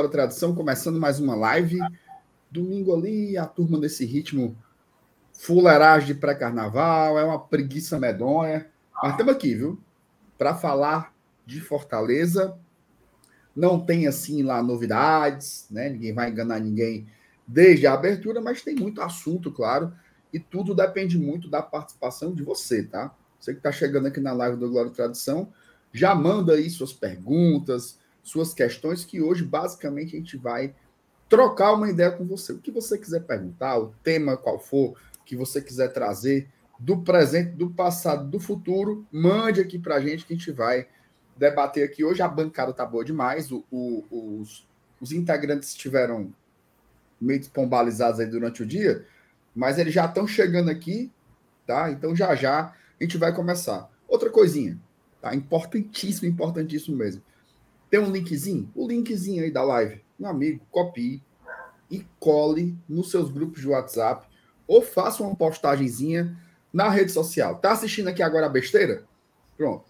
Glória Tradição, começando mais uma live. Domingo ali, a turma nesse ritmo fuleiragem de pré-carnaval, é uma preguiça medonha. Mas estamos aqui, viu? Para falar de Fortaleza. Não tem assim lá novidades, né? Ninguém vai enganar ninguém desde a abertura, mas tem muito assunto, claro. E tudo depende muito da participação de você, tá? Você que está chegando aqui na live do Glória Tradição, já manda aí suas perguntas, suas questões, que hoje basicamente a gente vai trocar uma ideia com você. O que você quiser perguntar, o tema qual for que você quiser trazer do presente, do passado, do futuro, mande aqui para a gente que a gente vai debater aqui. Hoje a bancada tá boa demais, o, o, os, os integrantes estiveram meio despombalizados aí durante o dia, mas eles já estão chegando aqui, tá? Então já já a gente vai começar. Outra coisinha, tá? Importantíssimo, importantíssimo mesmo. Tem um linkzinho? O linkzinho aí da live. Meu amigo, copie e cole nos seus grupos de WhatsApp ou faça uma postagemzinha na rede social. Tá assistindo aqui agora a besteira? Pronto.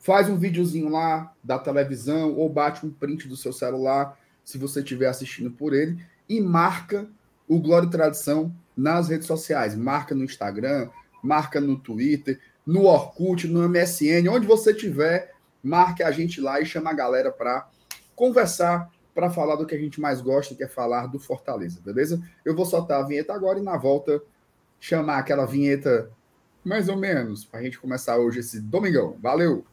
Faz um videozinho lá da televisão ou bate um print do seu celular, se você estiver assistindo por ele, e marca o Glória e Tradição nas redes sociais. Marca no Instagram, marca no Twitter, no Orkut, no MSN, onde você tiver, marque a gente lá e chama a galera para conversar, para falar do que a gente mais gosta, que é falar do Fortaleza, beleza? Eu vou soltar a vinheta agora e na volta chamar aquela vinheta mais ou menos, para a gente começar hoje esse domingão. Valeu!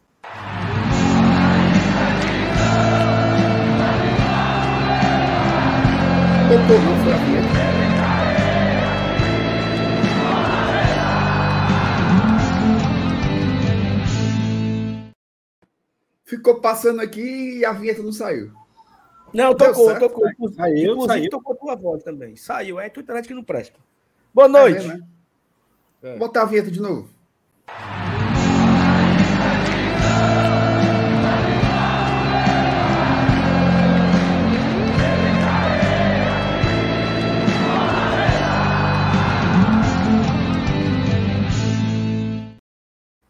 Tocou, não foi ficou passando aqui e a vinheta não saiu. Não, tocou, certo, tocou. Né? Saiu, Inclusive, saiu. tocou tua voz também. Saiu, é tua internet que não presta. Boa noite. É, né? é. Vou botar a vinheta de novo.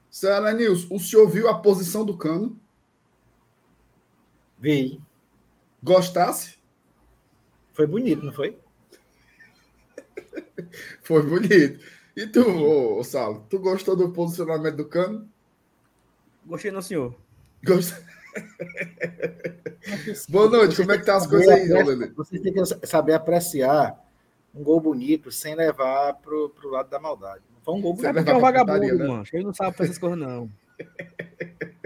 Senhora Nilson, o senhor viu a posição do cano? Vi. Gostasse? Foi bonito, não foi? foi bonito. E tu, ô, ô, Saulo, tu gostou do posicionamento do cano? Gostei, não, senhor. Gostei. Boa noite, como é que tá as coisas aí, Lele? Vocês têm que saber apreciar um gol bonito sem levar pro, pro lado da maldade. Não foi um gol bonito. É porque é um vagabundo, né? mano. Ele não sabe fazer essas coisas, não.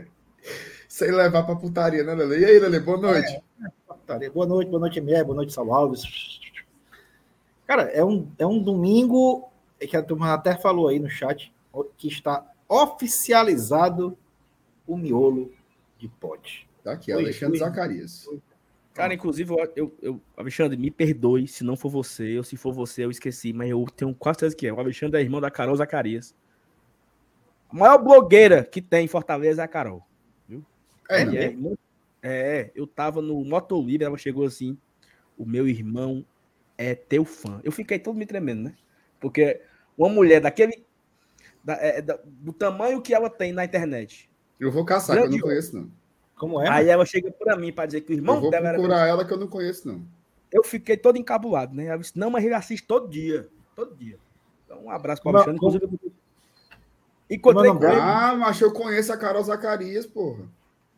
sem levar para putaria, né, Lele? E aí, Lele, boa noite. É, boa noite, boa noite, Mier, boa noite, Saulo Alves. Cara, é um, é um domingo que a turma até falou aí no chat que está oficializado o miolo de pote. Tá aqui, foi, Alexandre foi, Zacarias. Foi. Cara, inclusive, eu, eu, Alexandre, me perdoe se não for você, ou se for você, eu esqueci, mas eu tenho quase certeza que é. O Alexandre é irmão da Carol Zacarias. A maior blogueira que tem em Fortaleza é a Carol. É, é, é, eu tava no Motolib, ela chegou assim, o meu irmão é teu fã. Eu fiquei todo me tremendo, né? Porque uma mulher daquele, da, é, da, do tamanho que ela tem na internet. Eu vou caçar, que eu não conheço, não. Como é? Aí ela chega pra mim pra dizer que o irmão eu vou dela procurar era... ela que eu não conheço, não. Eu fiquei todo encabulado, né? Ela disse, não, mas ele assiste todo dia. Todo dia. Então, um abraço para o Alexandre. Inclusive, encontrei com ele. Ah, mas eu conheço a Carol Zacarias, porra.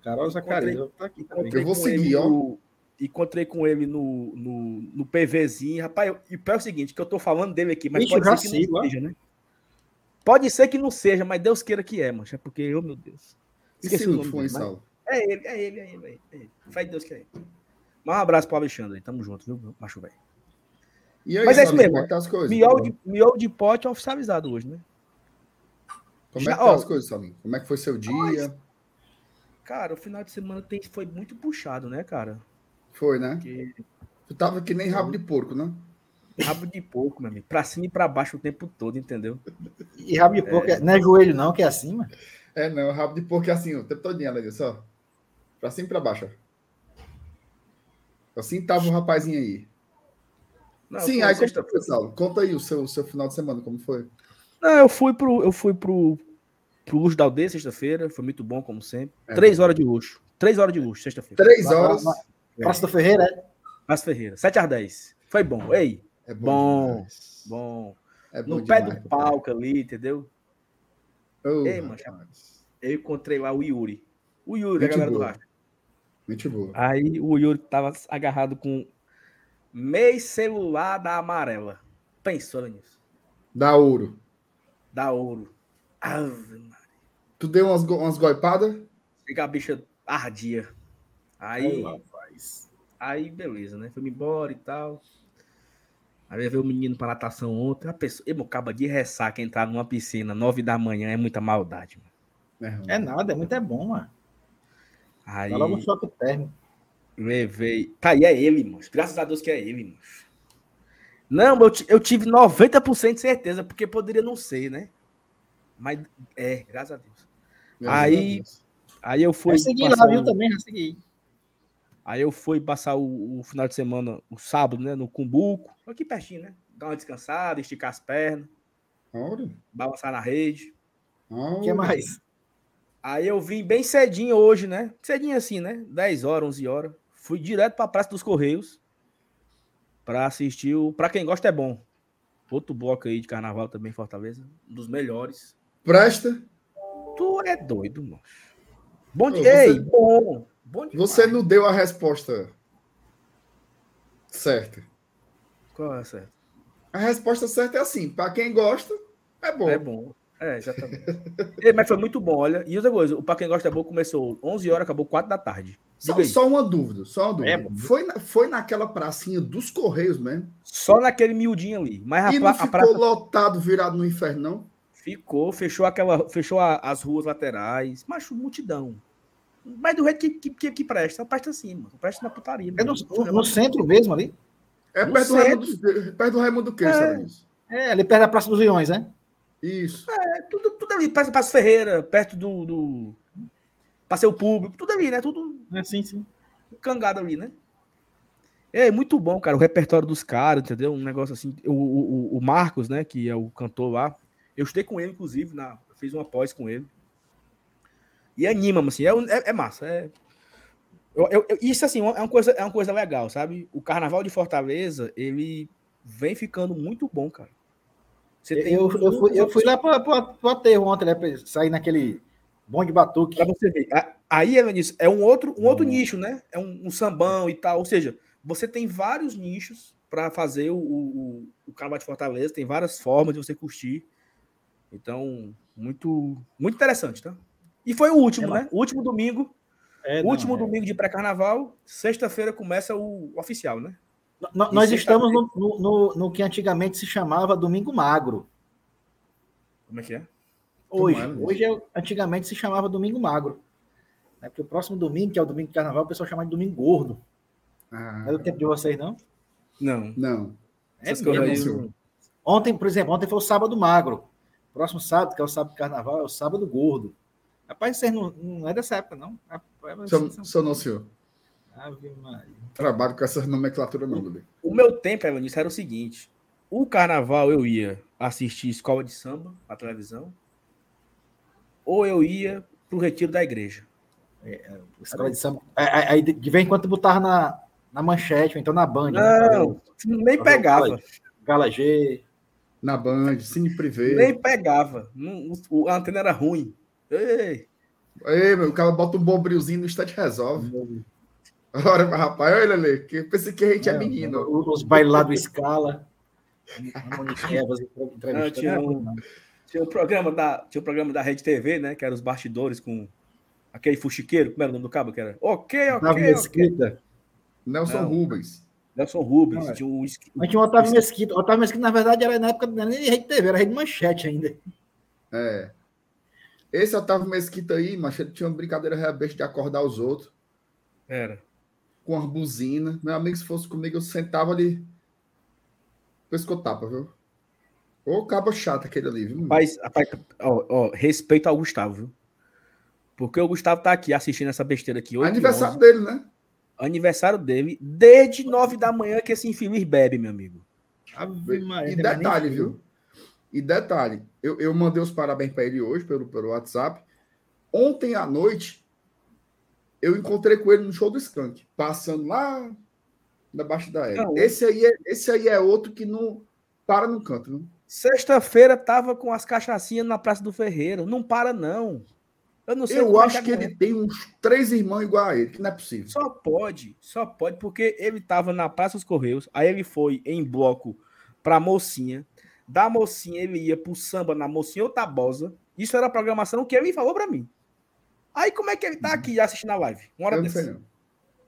Carol Zacarias tá aqui Eu vou seguir, ó. No, encontrei com ele no, no, no PVzinho. Rapaz, e o pior é o seguinte, que eu tô falando dele aqui, mas Ixi, pode ser que não seja, né? Pode ser que não seja, mas Deus queira que é, mancha, porque, oh meu Deus. Esqueci o nome foi, dele, É ele, é ele, é ele, é ele. Faz Deus que é ele. Mas um abraço pro Alexandre, tamo junto, viu, macho velho. Aí, mas é isso mesmo. É tá miolo, de, miolo de pote é oficializado hoje, né? Como Já, é que tá ó, as coisas, Salim? Como é que foi seu dia? Cara, o final de semana tem, foi muito puxado, né, cara? Foi, né? Porque... Tu tava que nem rabo de porco, né? Rabo de porco, meu amigo. Pra cima e pra baixo o tempo todo, entendeu? E rabo de porco é... não é joelho, não, que é acima? É, não. Rabo de porco é assim, o tempo todo, olha só. Pra cima e pra baixo, ó. Assim tava o rapazinho aí. Não, Sim, aí conta, pessoal, conta aí o seu, seu final de semana, como foi? Não, eu fui pro, eu fui pro pro luxo da aldeia sexta-feira, foi muito bom, como sempre. É Três bom. horas de luxo. Três horas de luxo, sexta-feira. Três Lá- lá- horas. lá- Praça do Ferreira, é? Márcio Ferreira, 7 às 10. Foi bom. Ei, É Bom, demais. bom. É bom No pé demais, do papai. palco ali, entendeu? Ô, Ei, mano. Eu encontrei lá o Yuri. O Yuri, Gente a galera do boa. Rastro. Muito boa. Aí o Yuri tava agarrado com meio celular da amarela. Pensou nisso? Dá ouro. Da ouro. Ave. Tu deu umas, umas goipadas? Chega a bicha ardia. Aí, aí beleza, né? Fui embora e tal. Aí veio o menino pra natação ontem. A pessoa, Ei, meu, acaba de ressaca entrar numa piscina nove da manhã é muita maldade, mano. É, É nada, é muito é bom, mano. Aí Dá logo um choque térmico. levei. Tá, e é ele, mano. Graças a Deus que é ele, mano. Não, eu, eu tive 90% de certeza, porque poderia não ser, né? Mas é, graças a Deus. Aí- a Deus. Aí eu fui. Eu segui lá, passar viu, o- também, já segui. Aí eu fui passar o, o final de semana, o sábado, né? No Cumbuco. Aqui pertinho, né? Dar uma descansada, esticar as pernas, Ora, balançar na rede. O que mais? Aí eu vim bem cedinho hoje, né? Cedinho assim, né? 10 horas, 11 horas. Fui direto pra Praça dos Correios pra assistir o Pra Quem Gosta é Bom. Outro bloco aí de carnaval também, em Fortaleza. Um dos melhores. Presta. Tu é doido, mano. Bom dia. você- Ei, bom. Bom demais. Você não deu a resposta certa. Qual é certo? A resposta certa é assim: para quem gosta, é bom. É bom. É, exatamente. Mas foi muito bom, olha. E outra coisa, o Pra Quem Gosta é Bom começou 11 horas, acabou 4 da tarde. Só, só uma dúvida, só uma dúvida. É foi, na- foi naquela pracinha dos Correios mesmo? Só naquele miudinho ali. Mas a, e pra- não a ficou praça lotado, virado no inferno, não? Ficou, fechou aquela, fechou a- as ruas laterais, macho, multidão. Mas do jeito que, que, que, que presta, presta assim, mano. Presta na putaria. É no, no- no centro mesmo ali? É No perto do, centro. Raimundo, perto do Raimundo É. É, ali perto da Praça dos Leões, né? Isso. É tudo, tudo ali, perto do Passo Ferreira, perto do, do Passeio Público, tudo ali, né? Tudo É, sim, sim. cangado ali, né? É muito bom, cara, o repertório dos caras, entendeu? Um negócio assim. O, o, o Marcos, né, que é o cantor lá, eu estudei com ele, inclusive, na, fiz uma pós com ele. E anima, assim, é, um- é, é massa. É... Eu, eu- isso, assim, é uma, coisa, é uma coisa legal, sabe? O Carnaval de Fortaleza, ele vem ficando muito bom, cara. Você Eu, eu, fui, eu fui lá para o aterro ontem, né? Sair naquele bom de batuque. Pra você ver. Aí, é um outro, um outro Hum. nicho, né? É um, um sambão e tal. Ou seja, você tem vários nichos para fazer o, o, o Carnaval de Fortaleza, tem várias formas de você curtir. Então, muito, muito interessante, tá? E foi o último, É né? O último domingo, É, não, último é. domingo de pré-carnaval, sexta-feira começa o, oficial, né? No- Nós estamos no, no, no- que antigamente se chamava Domingo Magro. Como é que é? Hoje, Tomara, hoje é, antigamente se chamava Domingo Magro. Né? Porque o próximo domingo, que é o domingo de carnaval, o pessoal chama de Domingo Gordo. Ah, Não é do tempo de vocês, não? Não. não. É Essas mesmo. Ontem, por exemplo, ontem foi o sábado magro. Próximo sábado, que é o sábado de carnaval, é o sábado gordo. Rapaz, vocês não, não é dessa época, não. Rapaz, Sou, são- sou não, senhor. Ave Maria. Trabalho com essa nomenclatura, não, bebê. O meu tempo, Evanis, era o seguinte. O carnaval eu ia assistir escola de samba na televisão, ou eu ia pro retiro da igreja. Escola de samba. Aí, aí de vez em quando botava na, na manchete, ou então na Band. né? Não, nem pegava. Gala G. Na Band, Cine Privé. Nem pegava. Não- o- a antena era ruim. Ei, Ei, meu, o cara bota um bombrilzinho no instante e resolve. Ora, mas, rapaz, olha ali, que eu pensei que a gente é, menino. Os bailes lá do Scala. Monique Evas não, tinha, um, tinha, o programa da, tinha o programa da Rede TV, né? Que era os bastidores com aquele fuxiqueiro. Como era o nome do cabo? Que era Ok, ok, ok. Mesquita. Nelson Não. Nubens. Nelson Rubens. Não, é. tinha o, Mas tinha o Otávio Mesquita. O Otávio Mesquita, na verdade, era na época não era nem Rede TV, era Rede Manchete ainda. É. Esse Otávio Mesquita aí, mas ele tinha uma brincadeira rebelde de acordar os outros Era. com uma buzina. Meu amigo, se fosse comigo, eu sentava ali. Pescotapa, viu? Ô, cabo chato aquele ali, viu? Rapaz, rapaz, ó, ó, respeito ao Gustavo, viu? Porque o Gustavo tá aqui assistindo essa besteira aqui. 8 Aniversário 11, dele, né? Aniversário dele, desde 9 da manhã que esse infeliz bebe, meu amigo. Ave Maria, E detalhe, viu? E detalhe, eu, eu mandei os parabéns para ele hoje pelo, pelo WhatsApp. Ontem à noite, eu encontrei com ele no show do Skank, passando lá na Baixa da Égua. Esse aí, é, esse aí é outro que não para no canto. Sexta-feira tava com as cachaçinhas na Praça do Ferreiro. Não para, não. Eu não sei. Eu é acho que, ele tem uns três irmãos igual a ele, que não é possível. Só pode, só pode, porque ele tava na Praça dos Correios, aí ele foi em bloco pra Mocinha. Da Mocinha, ele ia pro samba na Mocinha ou Tabosa. Isso era a programação que ele falou para mim. Aí como é que ele tá aqui assistindo a live? Uma hora eu não sei não.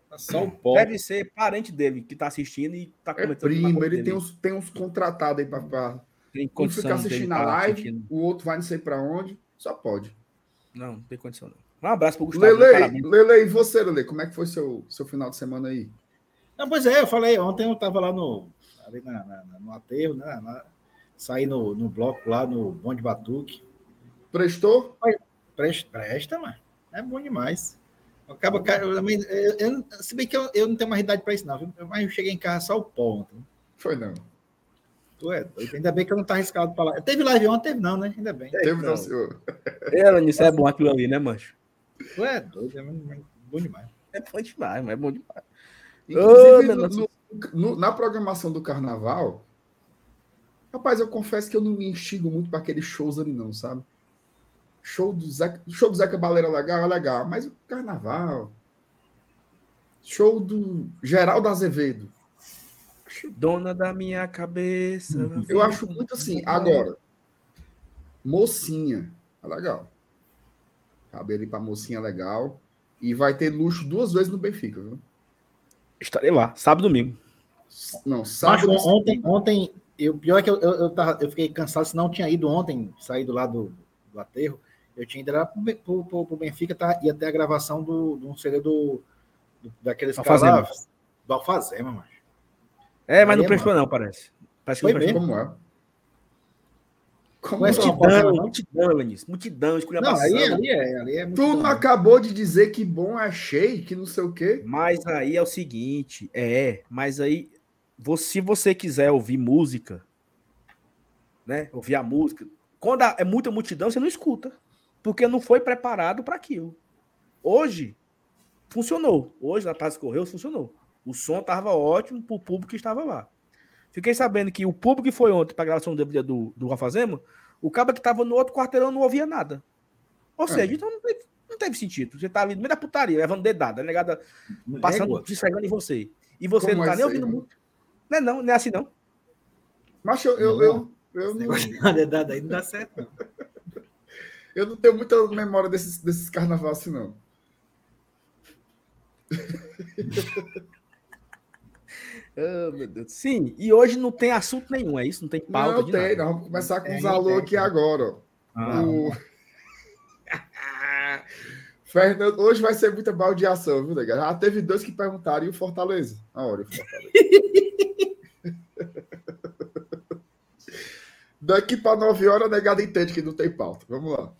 Tá só o pó. Deve ser parente dele que tá assistindo e tá é comentando. É primo, ele tem uns, tem uns contratados aí pra, pra tem um ficar assistindo a live, assistindo. o outro vai não sei para onde. Só pode. Não, não tem condição não. Um abraço pro Gustavo. Lele, Lele, e você, Lele, como é que foi seu, seu final de semana aí? Não, pois é, eu falei, ontem eu tava lá no, ali na, na, no aterro, né? Na, saí no, no bloco lá no Bonde Batuque. Prestou? Presta, presta, mano. É bom demais. Acaba, eu, eu, eu, se bem que eu, eu não tenho mais idade para isso, não. Mas eu cheguei em casa só o pó ontem. Foi não. Tu é doido. Ainda bem que eu não tá arriscado para lá. Teve live ontem? Teve não, né? Ainda bem. Teve não, senhor. É, isso é bom aquilo ali, né, mancho? Tu é doido. É bom demais. É bom demais, mas é bom demais. Inclusive, oh, no, no, na programação do carnaval, rapaz, eu confesso que eu não me instigo muito para aqueles shows ali, não, sabe? Show do Zeca, show do Zeca Baleira legal, é legal, mas o carnaval. Show do Geraldo Azevedo. Dona da minha cabeça. Eu acho muito assim. Agora, mocinha, é legal. Cabelo para mocinha é legal. E vai ter luxo duas vezes no Benfica, viu? Estarei lá, sábado e domingo. Não, sábado. Mas, ontem, ontem, eu, pior é que eu, eu, eu, tava, eu fiquei cansado, se não tinha ido ontem, saído lá do, do aterro. Eu tinha ido lá pro, pro, pro Benfica, tá, ia ter a gravação do, do um CD do, do daqueles caras do Alfazema, mano. É, mas não prestou, não, parece. Parece que Foi não prestou. Como é? Como é multidão, multidão, Lenis. Multidão, esculhambação. Não, aí, ali é, ali é Tu não acabou de dizer que bom achei, que não sei o quê? Mas aí é o seguinte, é, mas aí, se você quiser ouvir música, né, ouvir a música, quando é muita multidão, você não escuta, porque não foi preparado para aquilo. Hoje, funcionou. Hoje, na Paz Correio, funcionou. O som estava ótimo para o público que estava lá. Fiquei sabendo que o público que foi ontem para a gravação do DVD do, do Alfazema, o cara que estava no outro quarteirão não ouvia nada. Ou é. seja, então não teve, não teve sentido. Você tá ali no meio da putaria, levando dedada, negada, passando, se em você. E você Como não tá é nem ouvindo aí, muito. Não é não, não é assim não. Mas eu, eu, eu, eu não. dedada aí não dá certo, não. eu não tenho muita memória desses, desses carnavais assim, não. Oh, meu Deus. Sim, e hoje não tem assunto nenhum, é isso? Não tem pauta Não tem, nós vamos começar com os alô aqui agora. Ah, o... Fernando, hoje vai ser muita baldeação, viu, nega? Já teve dois que perguntaram, e o Fortaleza? A hora, o Fortaleza. Daqui para nove horas, a negada entende que não tem pauta. Vamos lá.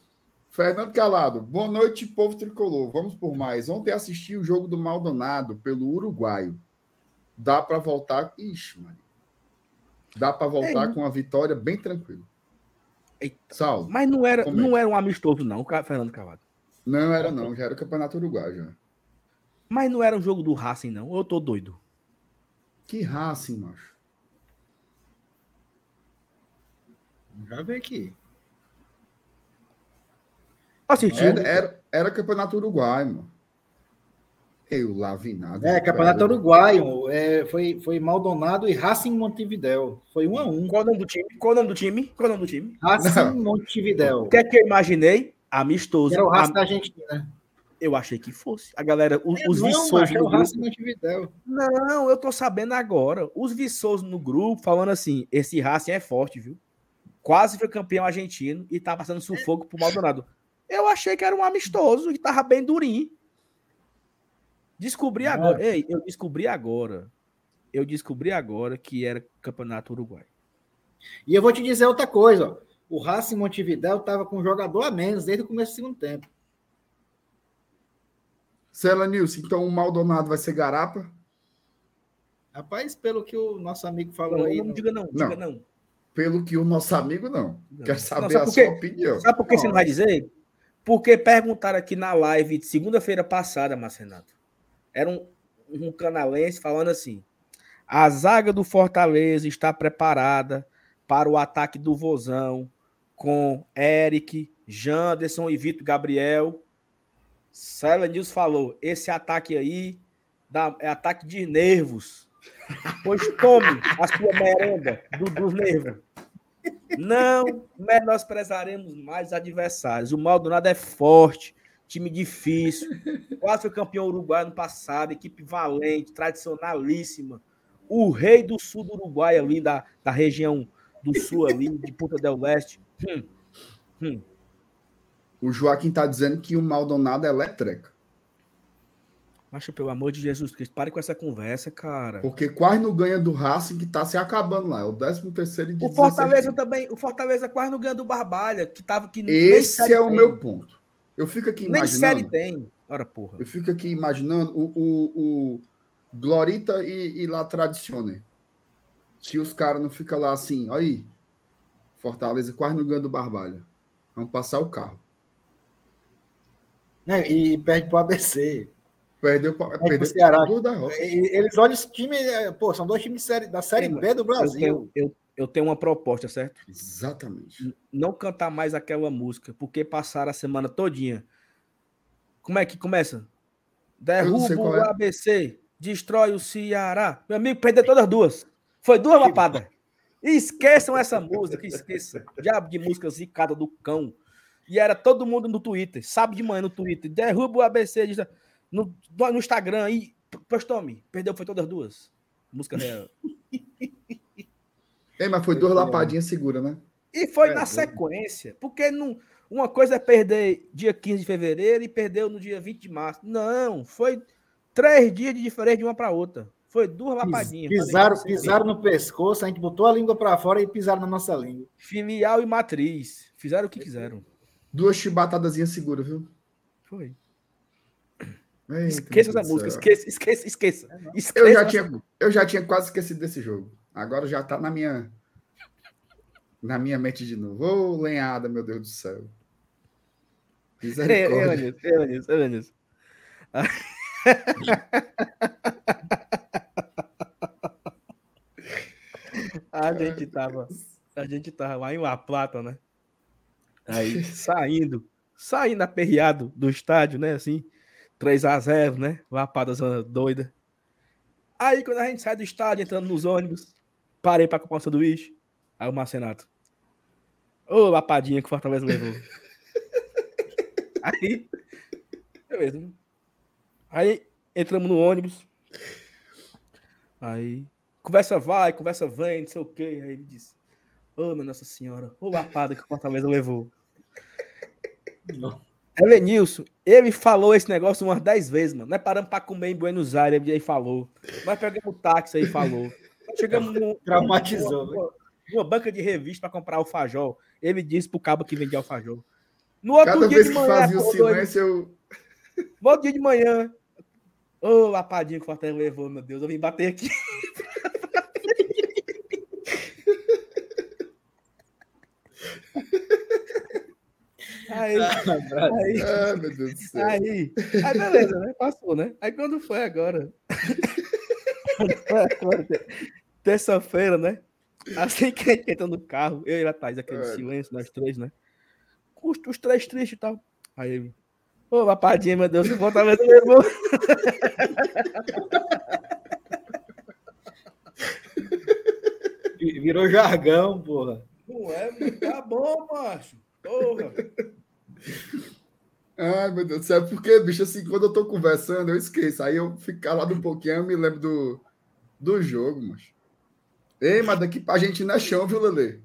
Fernando Calado, boa noite, povo tricolor. Vamos por mais. Ontem assisti o jogo do Maldonado pelo Uruguaio dá para voltar. Ixi, Maria. Dá para voltar é, com uma vitória bem tranquila. Saulo. Mas não era, não era um amistoso, não, Fernando Cavado. Não era, não. Já era o Campeonato Uruguai, já. Mas não era um jogo do Racing, não. Ou eu tô doido? Que Racing, macho? Já vê aqui. Assistiu. Era, era, era Campeonato Uruguai, mano. Eu lá vi nada. É, Campeonato Uruguaio. É, foi, foi Maldonado e Racing Montevidéu. Foi um a um. Qual o nome do time? Qual o nome do time? Qual o nome do time? Racing Não. Montevidéu. O que é que eu imaginei? Amistoso. Era o Racing Am... da Argentina. Eu achei que fosse. A galera, os, é, os viçosos no grupo. Não, eu tô sabendo agora. Os viçosos no grupo falando assim: esse Racing é forte, viu? Quase foi campeão argentino e tá passando sufoco pro Maldonado. Eu achei que era um amistoso e tava bem durinho. Descobri agora. Ei, eu descobri agora. Eu descobri agora que era Campeonato Uruguai. E eu vou te dizer outra coisa. Ó. O Racing Montevidéu estava com um jogador a menos desde o começo do segundo tempo. Cela Nilson, então o Maldonado vai ser garapa? Rapaz, pelo que o nosso amigo falou não, aí. Não, não, diga não, diga não. pelo que o nosso amigo não. não. Quer saber não, a sua opinião. Sabe por que você não vai dizer? Porque perguntaram aqui na live de segunda-feira passada, Marcenato. Era um, um canalense falando assim: a zaga do Fortaleza está preparada para o ataque do Vozão com Eric, Janderson e Vitor Gabriel. Célia News falou: esse ataque aí dá, é ataque de nervos. Pois tome a sua merenda do, dos nervos. Não menosprezaremos mais adversários. O Maldonado é forte, time difícil. Quase foi campeão uruguaio no passado, equipe valente, tradicionalíssima. O rei do sul do Uruguai, ali da, da região do sul, ali, de Punta del Leste. Hum, hum. O Joaquim está dizendo que o Maldonado é elétrico. Macho, pelo amor de Jesus Cristo, pare com essa conversa, cara. Porque quase não ganha do Racing que tá se acabando lá. É o 13 terceiro de O Fortaleza também, o Fortaleza quase não ganha do Barbalha, que tava que Esse é o meu ponto. Eu fico aqui imaginando. Nem série tem. Ora, porra. Eu fico aqui imaginando o, o, o Glorita e, e La Tradizione. Se os caras não ficam lá assim, aí. Fortaleza quase não ganha do Barbalha. Vamos passar o carro. É, e perde pro ABC. Perdeu para o Ceará. Eles olham esse time, é, pô, são dois times da Série B do Brasil. Eu tenho, eu, eu tenho uma proposta, certo? Exatamente. Não cantar mais aquela música, porque passaram a semana todinha. Como é que começa? Derruba o é. ABC, destrói o Ceará. Meu amigo, perdeu todas as duas. Foi duas lapadas. Esqueçam essa música, esqueça. Diabo de música zicada do cão. E era todo mundo no Twitter, sabe de manhã no Twitter. Derruba o ABC, destrói no, no Instagram aí, Postome, perdeu, foi todas duas. Música real. É, mas foi duas lapadinhas seguras, né? E foi é, na sequência, porque não, uma coisa é perder dia 15 de fevereiro e perdeu no dia 20 de março. Não, foi três dias de diferença de uma para outra. Foi duas lapadinhas. Pisaram, pisaram no pescoço, a gente botou a língua para fora e pisaram na nossa língua. Filial e matriz. Fizeram o que quiseram. Duas chibatadazinhas seguras, viu? Foi. Eita esqueça essa música, esqueça, esqueça, esqueça. esqueça eu, já tinha, eu já tinha quase esquecido desse jogo. Agora já tá na minha na minha mente de novo. Ô, oh, lenhada, meu Deus do céu. Misericórdia. Eu nisso, eu nisso. A gente tava, a gente tava lá em La Plata, né? Aí saindo, saindo aperreado do estádio, né? Assim, 3 a 0 né? Lapada doida. Aí, quando a gente sai do estádio, entrando nos ônibus, parei para comprar um sanduíche. Aí o Marcenato. Ô, lapadinha que o Fortaleza levou. aí, beleza. Né? Aí, entramos no ônibus. Aí, conversa vai, conversa vem, não sei o quê. Aí ele disse: Ô, oh, minha Nossa Senhora, ô lapada que o Fortaleza levou. Não. Elenilson, ele falou esse negócio umas 10 vezes, mano. Nós paramos para comer em Buenos Aires, ele aí falou. Nós pegamos o táxi aí falou. Chegamos no, Traumatizou, numa, numa, banca de revista para comprar alfajor. Ele disse pro cabo que vendia alfajor. No outro Cada dia vez de manhã, que fazia o silêncio, eu... No outro dia de manhã, ô oh, lapadinho que o Fortaleza levou, meu Deus, eu vim bater aqui. Aí, aí, ah, meu Deus do céu. Aí, aí, beleza, né? Passou, né? Aí quando foi agora? agora Terça-feira, né? Assim que a gente entra no carro, eu e a Thais, aquele Ai, silêncio, nós três, né? Os, os três tristes e tal. Aí ele, ô, lapadinha, meu Deus, volta mesmo, levou. Virou jargão, porra. Não é, tá bom, macho. Porra. Ai, meu Deus do céu. Porque, bicho, assim, quando eu tô conversando, eu esqueço. Aí eu fico calado um pouquinho, eu me lembro do, do jogo, mas. Ei, mas daqui pra gente não é chão, viu, Lele?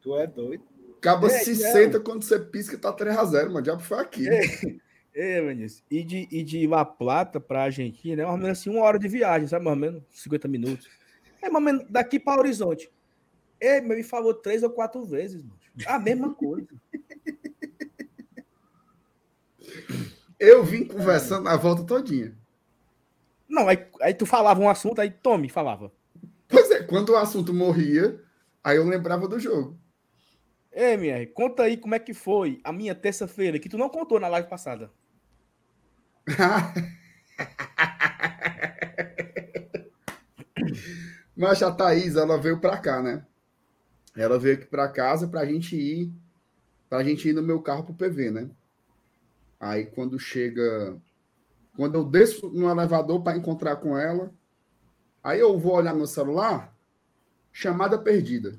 Tu é doido. Acaba se é. senta quando você pisca tá 3x0, mano. Já foi aqui. É, Vinícius. E de, e de La Plata pra Argentina é mais ou menos assim, uma hora de viagem, sabe? Mais ou menos 50 minutos. É mais ou menos daqui pra Horizonte. Ele me falou três ou quatro vezes, mano. A mesma coisa. Eu vim conversando a volta todinha. Não, aí, aí tu falava um assunto, aí Tommy falava. Pois é, quando o assunto morria, Aí eu lembrava do jogo. Ei, MR, conta aí como é que foi a minha terça-feira, que tu não contou na live passada. Mas a Thaís, ela veio para cá, né? Ela veio aqui para casa pra gente ir, pra gente ir no meu carro pro PV, né? Aí quando chega, quando eu desço no elevador para encontrar com ela, aí eu vou olhar no celular, chamada perdida.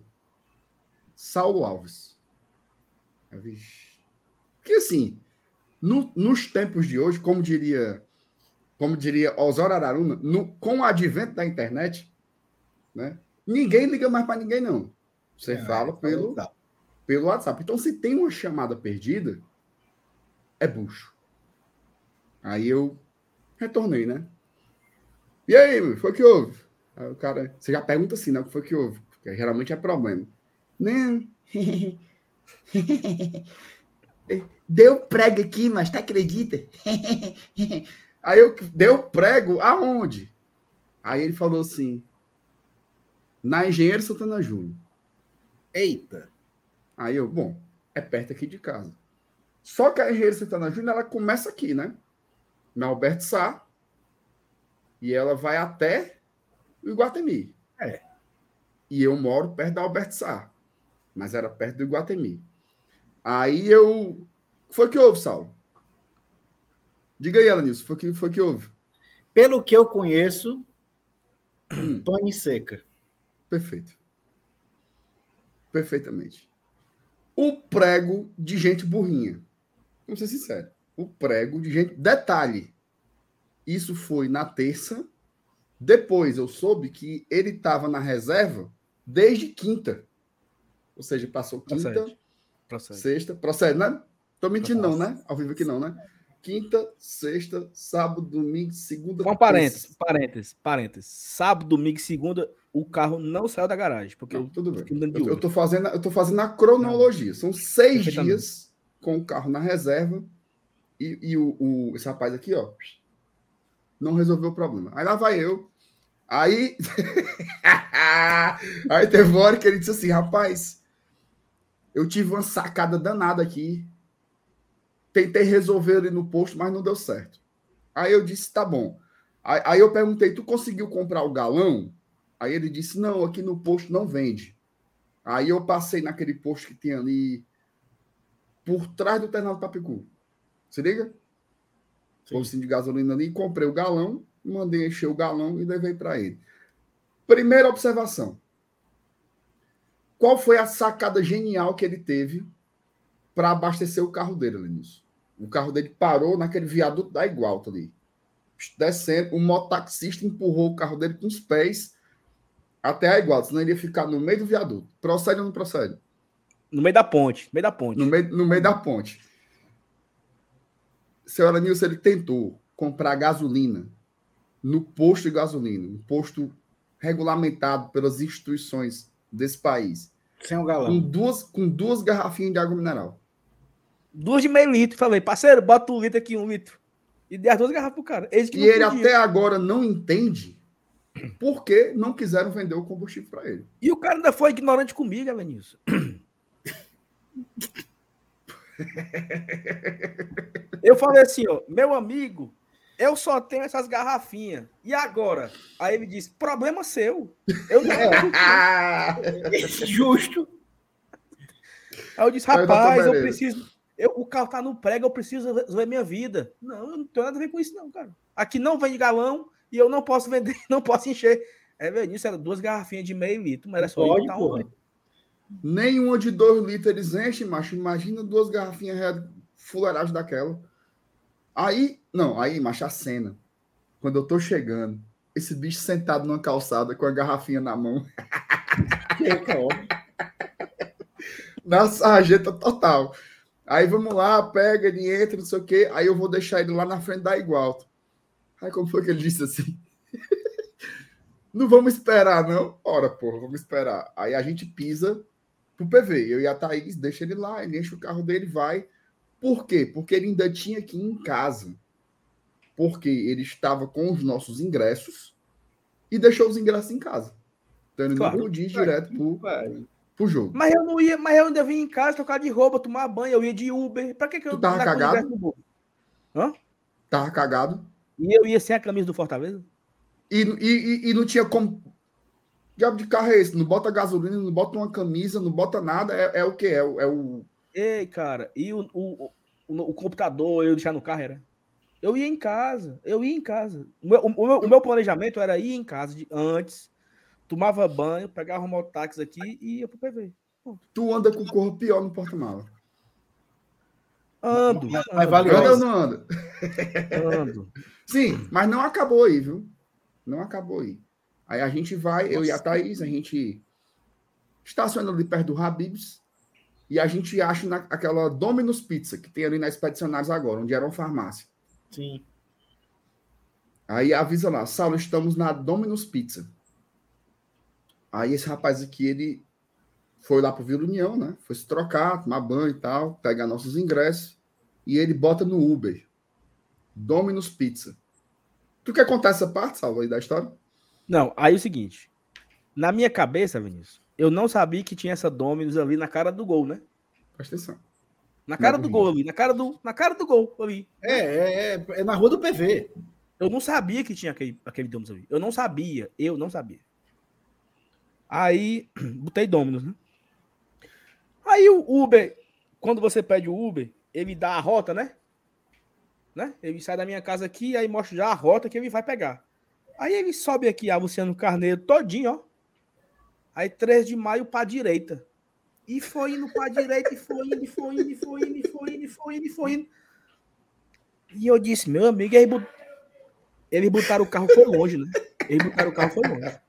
Saulo Alves. Porque assim, no, nos tempos de hoje, como diria, como diria Osório Araruna, no, com o advento da internet, né? Ninguém liga mais para ninguém, não. Você é, fala pelo, pelo WhatsApp. Então, se tem uma chamada perdida, é bucho. Aí eu retornei, né? E aí, meu, foi que houve? Aí o cara, você já pergunta assim, né? O que foi que houve? Porque geralmente é problema. Não. Deu prego aqui, mas tá acredita? Aí eu deu prego aonde? Aí ele falou assim: na Engenheiro Santana Júnior. Eita! Aí eu, bom, é perto aqui de casa. Só que a Engenheiro Santana Júnior, ela começa aqui, né? Na Alberto Sá. E ela vai até o Iguatemi. É. E eu moro perto da Alberto Sá. Mas era perto do Iguatemi. Aí eu. Foi que houve, Saulo? Diga aí, Elenilson, foi que foi que houve? Pelo que eu conheço, Tony Seca. Perfeito. Perfeitamente. O prego de gente burrinha. Vamos ser sinceros. O prego de gente. Detalhe. Isso foi na terça. Depois eu soube que ele estava na reserva desde quinta. Ou seja, passou quinta, procede. Procede. sexta. Procede, né? Tô mentindo, não, né? Ao vivo aqui não, né? Quinta, sexta, sábado, domingo, segunda. Com parênteses, parênteses, parênteses. Sábado, domingo, segunda, o carro não saiu da garagem. Porque não, tudo bem. Eu, eu, tô fazendo, eu tô fazendo a cronologia. São seis dias com o carro na reserva e, e o, o, esse rapaz aqui, ó, não resolveu o problema. Aí lá vai eu. Aí. aí teve uma hora que ele disse assim: rapaz, eu tive uma sacada danada aqui. Tentei resolver ele no posto, mas não deu certo. Aí eu disse: tá bom. Aí, aí eu perguntei: tu conseguiu comprar o galão? Aí ele disse: Não, aqui no posto não vende. Aí eu passei naquele posto que tem ali por trás do terminal do Papicu. Se liga? Postinho de gasolina ali, comprei o galão, mandei encher o galão e levei para ele. Primeira observação. Qual foi a sacada genial que ele teve para abastecer o carro dele, Lenilson? O carro dele parou naquele viaduto da Igualta ali. Descendo, o mototaxista empurrou o carro dele com os pés até a igual, senão ele ia ficar no meio do viaduto. Procede ou não procede? No meio da ponte. No meio da ponte. No meio, no meio da ponte. Senhora Nilson, ele tentou comprar gasolina no posto de gasolina, um posto regulamentado pelas instituições desse país. Sem um galão. Com duas, com duas garrafinhas de água mineral. Duas de meio litro. Falei, parceiro, bota um litro aqui, um litro. E dei as duas garrafas pro cara. e ele até agora não entende porque não quiseram vender o combustível para ele. E o cara ainda foi ignorante comigo, Elenilson. Eu falei assim, ó, meu amigo, eu só tenho essas garrafinhas. E agora? Aí ele disse: problema seu. Eu não. Justo. Aí eu disse: rapaz, eu preciso. Eu, o carro tá no prego, eu preciso resolver minha vida. Não, eu não tenho nada a ver com isso, não, cara. Aqui não vende galão, e eu não posso vender, não posso encher. É, velho, isso era duas garrafinhas de meio litro, mas era só Pode, um. Nenhuma de dois litros eles enchem, macho. Imagina duas garrafinhas fuleiragem daquela. Aí, não, aí, macho, a cena. Quando eu tô chegando, esse bicho sentado numa calçada com a garrafinha na mão. na sarjeta total. Aí vamos lá, pega, ele entra, não sei o quê. Aí eu vou deixar ele lá na frente da igual. Aí como foi que ele disse assim? não vamos esperar, não? Ora, porra, vamos esperar. Aí a gente pisa pro PV. Eu e a Thaís, deixa ele lá, ele enche o carro dele vai. Por quê? Porque ele ainda tinha que ir em casa. Porque ele estava com os nossos ingressos e deixou os ingressos em casa. Então ele claro. não podia ir direto pro, pro jogo. Mas eu não ia, mas eu ainda vinha em casa trocar de roupa, tomar banho, eu ia de Uber. Pra que, que eu tu tava cagado? Hã? Tava cagado. E eu ia sem a camisa do Fortaleza? E, e, e não tinha como. Diabo de carro é esse? Não bota gasolina, não bota uma camisa, não bota nada. É, é o que? É, é o. Ei, cara, e o, o, o, o, computador eu deixar no carro era? Eu ia em casa, eu ia em casa. O meu, o meu, o meu planejamento era ir em casa de, antes, tomava banho, pegava um mototáxi aqui e ia pro PV. Ponto. Tu anda com o corpo pior no porta-mala. Ando. Mas, mas vale anda ou não anda? Ando. Sim, mas não acabou aí, viu? Não acabou aí. Aí a gente vai, Nossa. eu e a Thaís, a gente estaciona ali perto do Habibs e a gente acha naquela Domino's Pizza que tem ali na Expedicionários agora, onde era uma farmácia. Sim. Aí avisa lá, Saulo, estamos na Domino's Pizza. Aí esse rapaz aqui, ele foi lá pro Vila União, né? Foi se trocar, tomar banho e tal, pegar nossos ingressos. E ele bota no Uber. Domino's Pizza. Tu quer contar essa parte, Saulo, aí da história? Não, aí é o seguinte. Na minha cabeça, Vinícius, eu não sabia que tinha essa Domino's ali na cara do gol, né? Presta atenção. Na cara do gol ali, na cara do, na cara do gol ali. É, é, é, é na rua do PV. Eu não sabia que tinha aquele, aquele Domino's ali. Eu não sabia, eu não sabia. Aí, botei Domino's, né? Aí o Uber, quando você pede o Uber, ele dá a rota, né? né? Ele sai da minha casa aqui, aí mostra já a rota que ele vai pegar. Aí ele sobe aqui a Luciano Carneiro todinho, ó. Aí 3 de maio para direita. E foi indo para direita, e foi indo, e foi indo, e foi indo, e foi indo, e foi indo, e foi indo. E eu disse, meu amigo, aí bot... eles botaram o carro foi longe, né? Eles botaram o carro foi longe.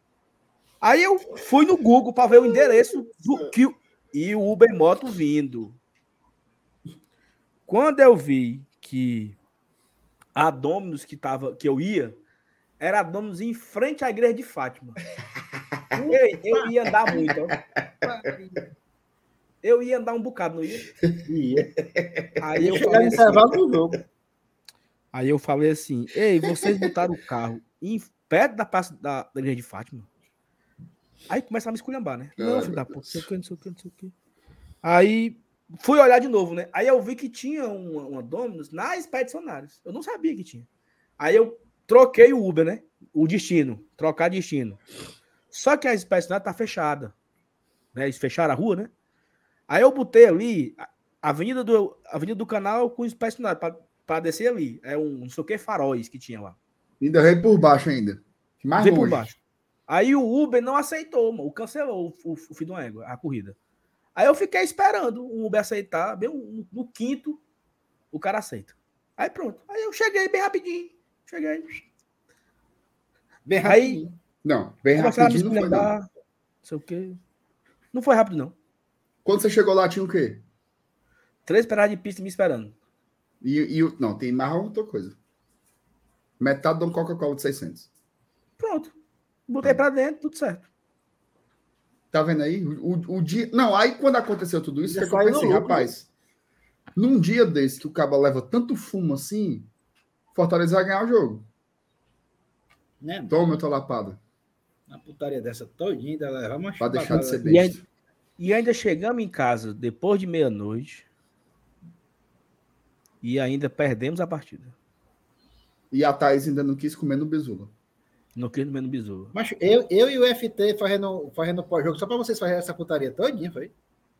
Aí eu fui no Google para ver o endereço do que e o Uber Moto vindo. Quando eu vi que a Dominus que tava que eu ia era a Dominus em frente à igreja de Fátima. Ei, eu ia andar muito. Ó. Eu ia andar um bocado, não ia? Ia. Aí eu falei assim, Aí eu falei assim: Ei, vocês botaram o carro em, perto da praça da, da igreja de Fátima. Aí começaram a me esculhambar, né? Não, filho da puta, não sei o que, não sei o que, não sei o que. Aí fui olhar de novo, né? Aí eu vi que tinha uma, uma Dominus na Expedicionários. Eu não sabia que tinha. Aí eu troquei o Uber, né? O destino, trocar destino. Só que a Expedicionários tá fechada. Né? Eles fecharam a rua, né? Aí eu botei ali a Avenida do, Avenida do Canal com Expedicionários para descer ali. É um não sei o que faróis que tinha lá. Ainda veio por baixo ainda. Mais veio longe. por baixo. Aí o Uber não aceitou, mano. cancelou o, o, o fim do égua, a corrida. Aí eu fiquei esperando o Uber aceitar, bem no, no quinto, o cara aceita. Aí pronto. Aí eu cheguei bem rapidinho. Cheguei. Bem rapidinho. Aí, não, bem rapidinho não foi não. Não sei o quê. Não foi rápido, não. Quando você chegou lá, tinha o quê? Três paradas de pista me esperando. E, e não, tem mais outra coisa. Metade de um Coca-Cola de 600. Pronto. Botei para dentro, tudo certo. Tá vendo aí? O, o, dia. Não, aí quando aconteceu tudo isso, que eu pensei, louco, rapaz, né? num dia desse que o cabo leva tanto fumo assim, Fortaleza vai ganhar o jogo. Né? Toma, eu tô lapada. Uma putaria dessa todinha, ainda levar uma Pra deixar de ser besta. E ainda, e ainda chegamos em casa depois de meia-noite e ainda perdemos a partida. E a Thaís ainda não quis comer no Besula. No que no Besouro. Mas eu, eu e o FT fazendo, fazendo pós-jogo só para vocês fazerem essa putaria todinha, foi?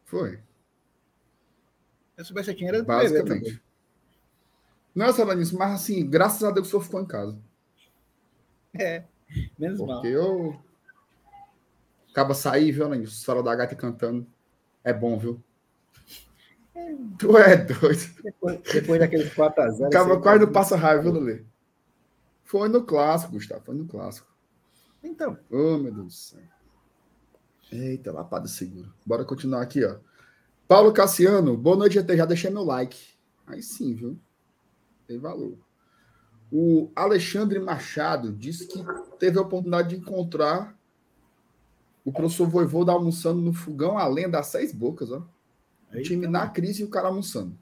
Foi. Eu soubesse que era Basicamente. Não, Salanis, mas assim, graças a Deus o senhor ficou em casa. É, menos Porque mal. Porque eu. Acaba sair, viu, Alanis? O Sala da Gata cantando. É bom, viu? É. Tu é doido. Depois, depois daqueles 4x0. Acaba quase não passa raiva, viu, Lulê? Foi no clássico, Gustavo, foi no clássico. Então. Oh, meu Deus do céu. Eita, lapada segura. Bora continuar aqui, ó. Paulo Cassiano, boa noite, até já deixei meu like. Aí sim, viu? Tem valor. O Alexandre Machado disse que teve a oportunidade de encontrar o professor Voivoda almoçando no fogão além das seis bocas, ó. O time na crise e o cara almoçando.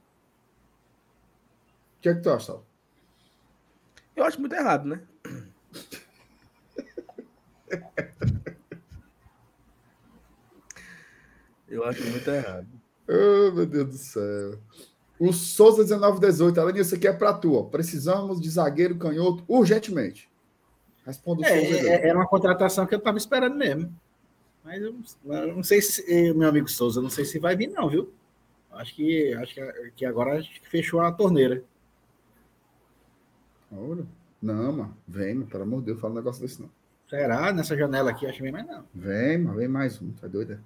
O que é que tu acha, Saulo? Eu acho muito errado, né? Eu acho muito errado. Oh, meu Deus do céu. O Souza 1918, Além isso aqui é para tu. Ó. Precisamos de zagueiro canhoto urgentemente. Responda o é, Souza. É, era uma contratação que eu estava esperando mesmo. Mas eu, eu, não sei se, eh, meu amigo Souza, não sei se vai vir, não, viu? Acho que, acho que, que agora fechou a torneira. Ouro? Não, mano. Vem, mano. Pelo amor de Deus, fala um negócio desse não. Será? Nessa janela aqui, acho que vem mais não. Vem, mano. Vem mais um. Tá doido? É?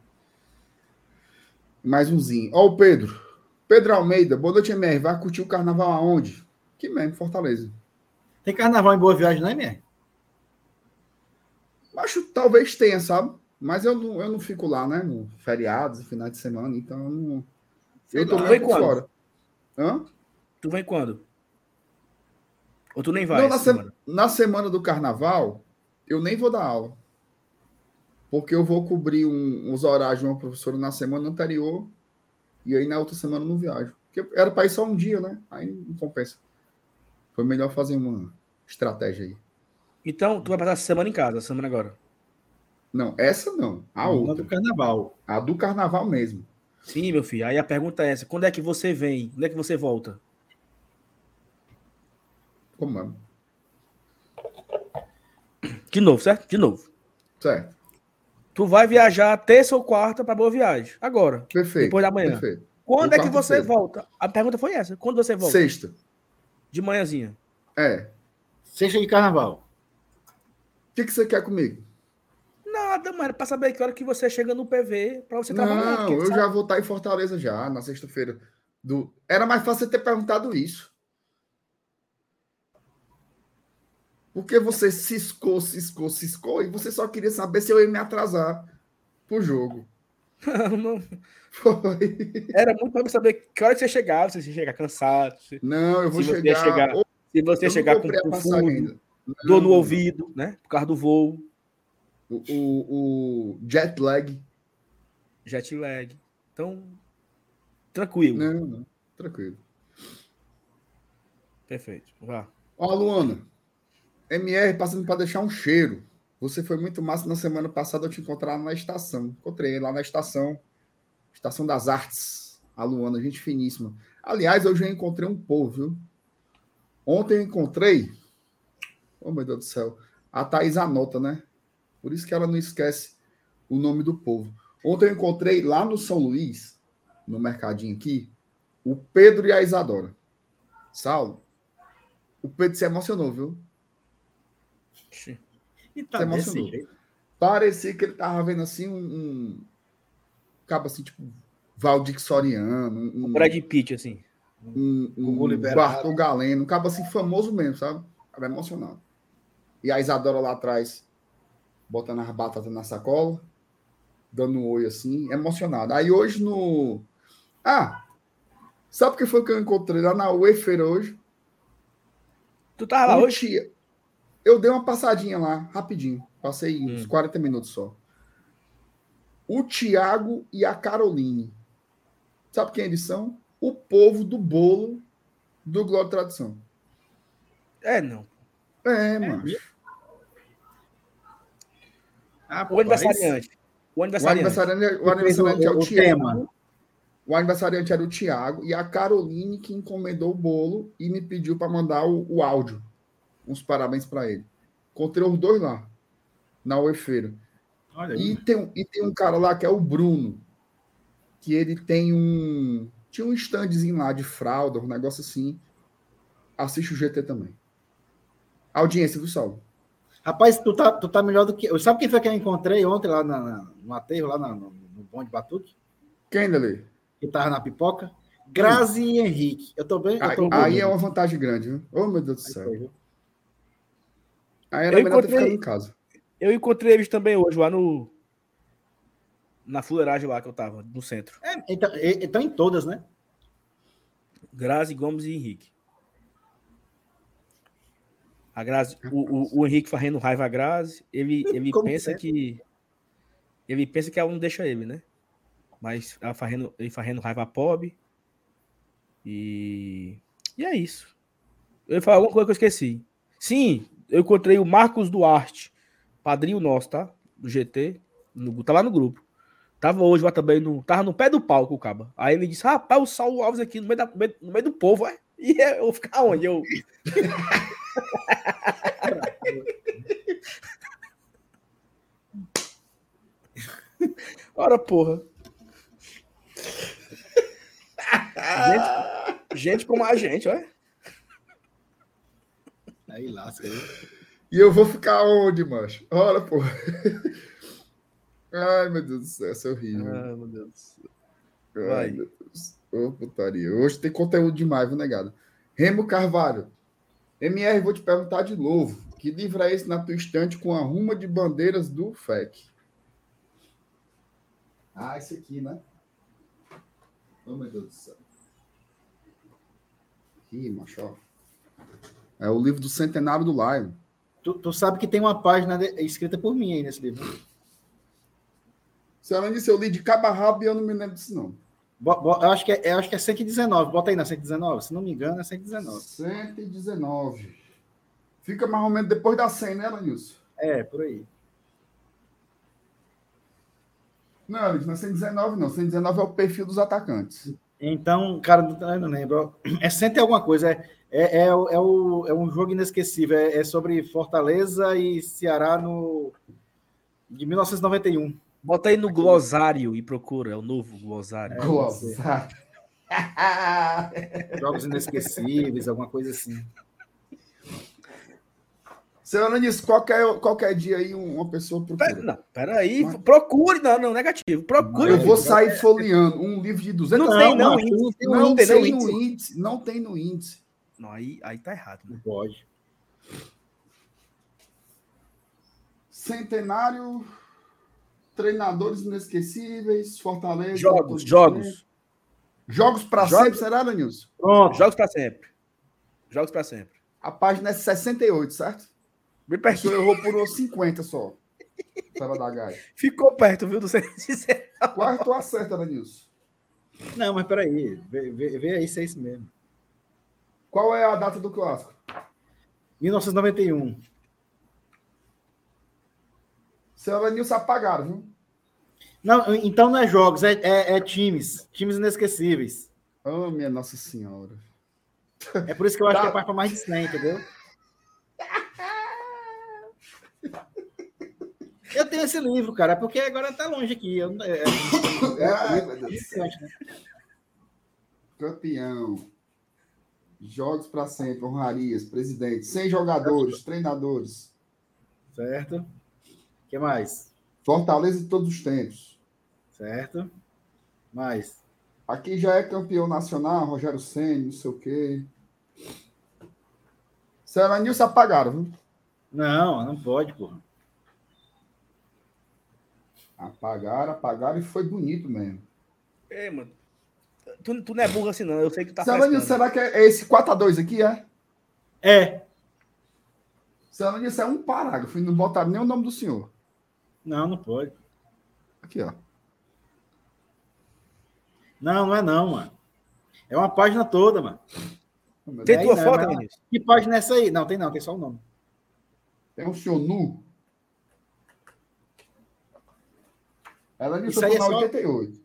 Mais umzinho. Ó, o Pedro. Pedro Almeida. Boa noite, MR. Vai curtir o carnaval aonde? Que mesmo, Fortaleza. Tem carnaval em Boa Viagem, não é, MR? Acho talvez tenha, sabe? Mas eu não, eu não fico lá, né? No feriados e finais de semana, então eu não. eu tô meio fora. Hã? Tu vem quando? Ou tu nem vai? Não, na, semana? na semana do carnaval, eu nem vou dar aula. Porque eu vou cobrir um, uns horários de uma professora na semana anterior e aí na outra semana não viajo. Porque era para ir só um dia, né? Aí não compensa. Foi melhor fazer uma estratégia aí. Então, tu vai passar a semana em casa, a semana agora? Não, essa não. A outra. do carnaval. A do carnaval mesmo. Sim, meu filho. Aí a pergunta é essa: quando é que você vem? Quando é que você volta? Como é? De novo, certo? De novo. Certo. Tu vai viajar terça ou quarta para boa viagem. Agora. Perfeito. Depois da manhã. Perfeito. Quando é que você volta? A pergunta foi essa. Quando você volta? Sexta. De manhãzinha. É. Sexta de carnaval. O que, que você quer comigo? Nada, mano. Pra saber que hora que você chega no PV pra você trabalhar. Não, eu sabe? já vou estar em Fortaleza já, na sexta-feira. Do... Era mais fácil você ter perguntado isso. Porque você ciscou, ciscou, ciscou e você só queria saber se eu ia me atrasar pro jogo. Não, não. Foi. Era muito para saber que hora que você chegava, se você chegar cansado. Se, não, eu vou chegar. chegar se você chegar com o fundo, dor no ouvido, né? Por causa do voo. O, o, o, jet lag. Jet lag. Então, tranquilo. Não, não. Tranquilo. Perfeito. Vá. Ó, Luana. MR passando para deixar um cheiro. Você foi muito massa na semana passada eu te encontrar na estação. Encontrei lá na estação, Estação das Artes. A Luana, gente finíssima. Aliás, eu já encontrei um povo, viu? Ontem eu encontrei. Oh, meu Deus do céu. A Thaís anota, né? Por isso que ela não esquece o nome do povo. Ontem eu encontrei lá no São Luís, no mercadinho aqui, o Pedro e a Isadora. Saulo, o Pedro se emocionou, viu? E tá jeito. Parecia que ele tava vendo assim um. um cabo assim, tipo, Valdir Soriano. Um, um Brad Pitt, assim. Um, um, um Bartol Galeno, um cabo assim famoso mesmo, sabe? Tava emocionado. E a Isadora lá atrás, botando as batatas na sacola, dando um oi assim, emocionado. Aí hoje no. Ah! Sabe o que foi que eu encontrei lá na UEFeira hoje? Tu tava lá hoje? Tia... Eu dei uma passadinha lá, rapidinho. Passei hum. uns 40 minutos só. O Tiago e a Caroline. Sabe quem eles são? O povo do bolo do Glória Tradição. É, não. É, é mano. Ah, o aniversariante. O aniversariante. O aniversariante, o aniversariante é o, o Tiago. O aniversariante era o Tiago e a Caroline que encomendou o bolo e me pediu para mandar o, o áudio uns parabéns para ele. Encontrei os dois lá, na UEFeira. E tem, e tem um cara lá que é o Bruno, que ele tem um. Tinha um standzinho lá de fralda, um negócio assim. Assiste o GT também. Audiência do Saulo. Rapaz, tu tá, tu tá melhor do que. Sabe quem foi que eu encontrei ontem lá na, na, no aterro, lá na, no, no Bom de Batuque? Quem? Que tava na pipoca? Grazi e Henrique. Eu tô bem. Eu tô aí, aí é uma vantagem grande, viu? Oh, meu Deus do céu. Aí, Aí era eu melhor encontrei, ter ficado em casa. Eu encontrei eles também hoje lá no. Na fuleiragem lá que eu tava, no centro. É, então, então em todas, né? Grazi, Gomes e Henrique. A Grazi, o, o, o Henrique fazendo raiva a Grazi, ele, ele pensa é? que. Ele pensa que ela não deixa ele, né? Mas ela fazendo, ele fazendo raiva a Pob. E. E é isso. Eu ia falar alguma coisa que eu esqueci. Sim, eu encontrei o Marcos Duarte, padrinho nosso, tá? Do GT. No, tá lá no grupo. Tava hoje lá também, no, tava no pé do palco o caba. Aí ele disse, rapaz, o Saulo Alves aqui no meio, da, no meio do povo, é? E eu vou ficar onde? Eu... Ora, porra. Gente, gente como a gente, olha. Aí lasca aí. E eu vou ficar onde, macho? Ora, porra. Ai, meu Deus do céu, essa é horrível. Ai, meu Deus do céu. Ai, meu Deus. Ô, oh, putaria. Hoje tem conteúdo demais, viu, negado? Remo Carvalho. MR, vou te perguntar de novo. Que livro é esse na tua estante com a ruma de bandeiras do FEC? Ah, esse aqui, né? Oh, meu Deus do céu. Ih, macho. É o livro do Centenário do Lion. Tu, tu sabe que tem uma página de, escrita por mim aí nesse livro. Se ela disse, eu li de cabo a rabo e eu não me lembro disso, não. Bo, bo, eu, acho que é, eu acho que é 119. Bota aí na 119. Se não me engano, é 119. 119. Fica mais ou menos depois da 100, né, Lanilson? É, por aí. Não, Alex, não é 119, não. 119 é o perfil dos atacantes. Então, cara, eu não lembro. É sempre alguma coisa. É, é, é, é, o, é um jogo inesquecível. É, é, sobre Fortaleza e Ceará no, de 1991. Bota aí no Aqui. glossário e procura. É o novo glossário. É, glossário. Jogos inesquecíveis, alguma coisa assim. Seu Ananis, qualquer, qualquer dia aí uma pessoa procura. Pera, não, peraí, Mas... procure, não, não, negativo. Procure. Eu vou sair folheando um livro de 200 Não, tem, não, índice, não, tem, não tem, no índice. índice. Não tem no índice. Não, aí, aí tá errado. Né? Não pode. Centenário, treinadores inesquecíveis, Fortaleza. Jogos, jogos. Jogos para sempre, será, Danilson? Pronto. Jogos para sempre. Jogos para sempre. A página é 68, certo? Bem perto. Eu errou por 50 só. Saiba da Gaia. Ficou perto, viu? Do Quarto acerta, Danilson. Não, mas peraí. Vê, vê, vê aí se é isso mesmo. Qual é a data do clássico? 1991. Seu Nilson apagaram, viu? Não, então não é jogos, é, é, é times. Times inesquecíveis. Oh, minha Nossa Senhora. É por isso que eu acho tá. que é para mais de 100, entendeu? Eu tenho esse livro, cara, porque agora tá longe aqui. Eu, é, é, Ai, meu Deus do céu. Campeão. Jogos para sempre, honrarias, presidente, 100 jogadores, treinadores. Certo. O que mais? Fortaleza de todos os tempos. Certo. Mais. Aqui já é campeão nacional, Rogério Senna, não sei o quê. Será Nilson apagaram, viu? Não, não pode, porra. Apagaram, apagaram e foi bonito mesmo. É, mano. Tu, tu não é burro assim, não. Eu sei que tá Será, será que é esse 4x2 aqui, é? É. Será que isso é um parágrafo e não botaram nem o nome do senhor? Não, não pode. Aqui, ó. Não, não é não, mano. É uma página toda, mano. Tem tua não, foto, Vinícius? Que página é essa aí? Não, tem não, tem só o nome. Tem um senhor nu? Ela me Isso aí é só... 88.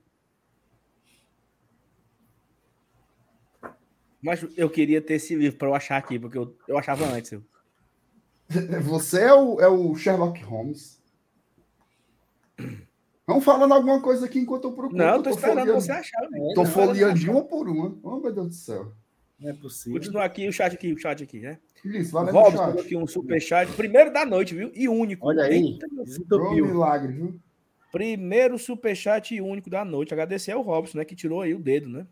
Mas eu queria ter esse livro para eu achar aqui, porque eu, eu achava antes. Eu. Você é o, é o Sherlock Holmes. Vamos falando alguma coisa aqui enquanto eu procuro. Não, tô, tô esperando folheando. você achar. Tô folheando de uma por uma. Oh, meu Deus do céu. Não é possível. Continua aqui o chat aqui, o chat aqui, né? Isso, valeu Robson aqui um super chat. Primeiro da noite, viu? E único. Olha aí. Um milagre, viu? Primeiro superchat e único da noite. Agradecer ao Robson, né? Que tirou aí o dedo, né?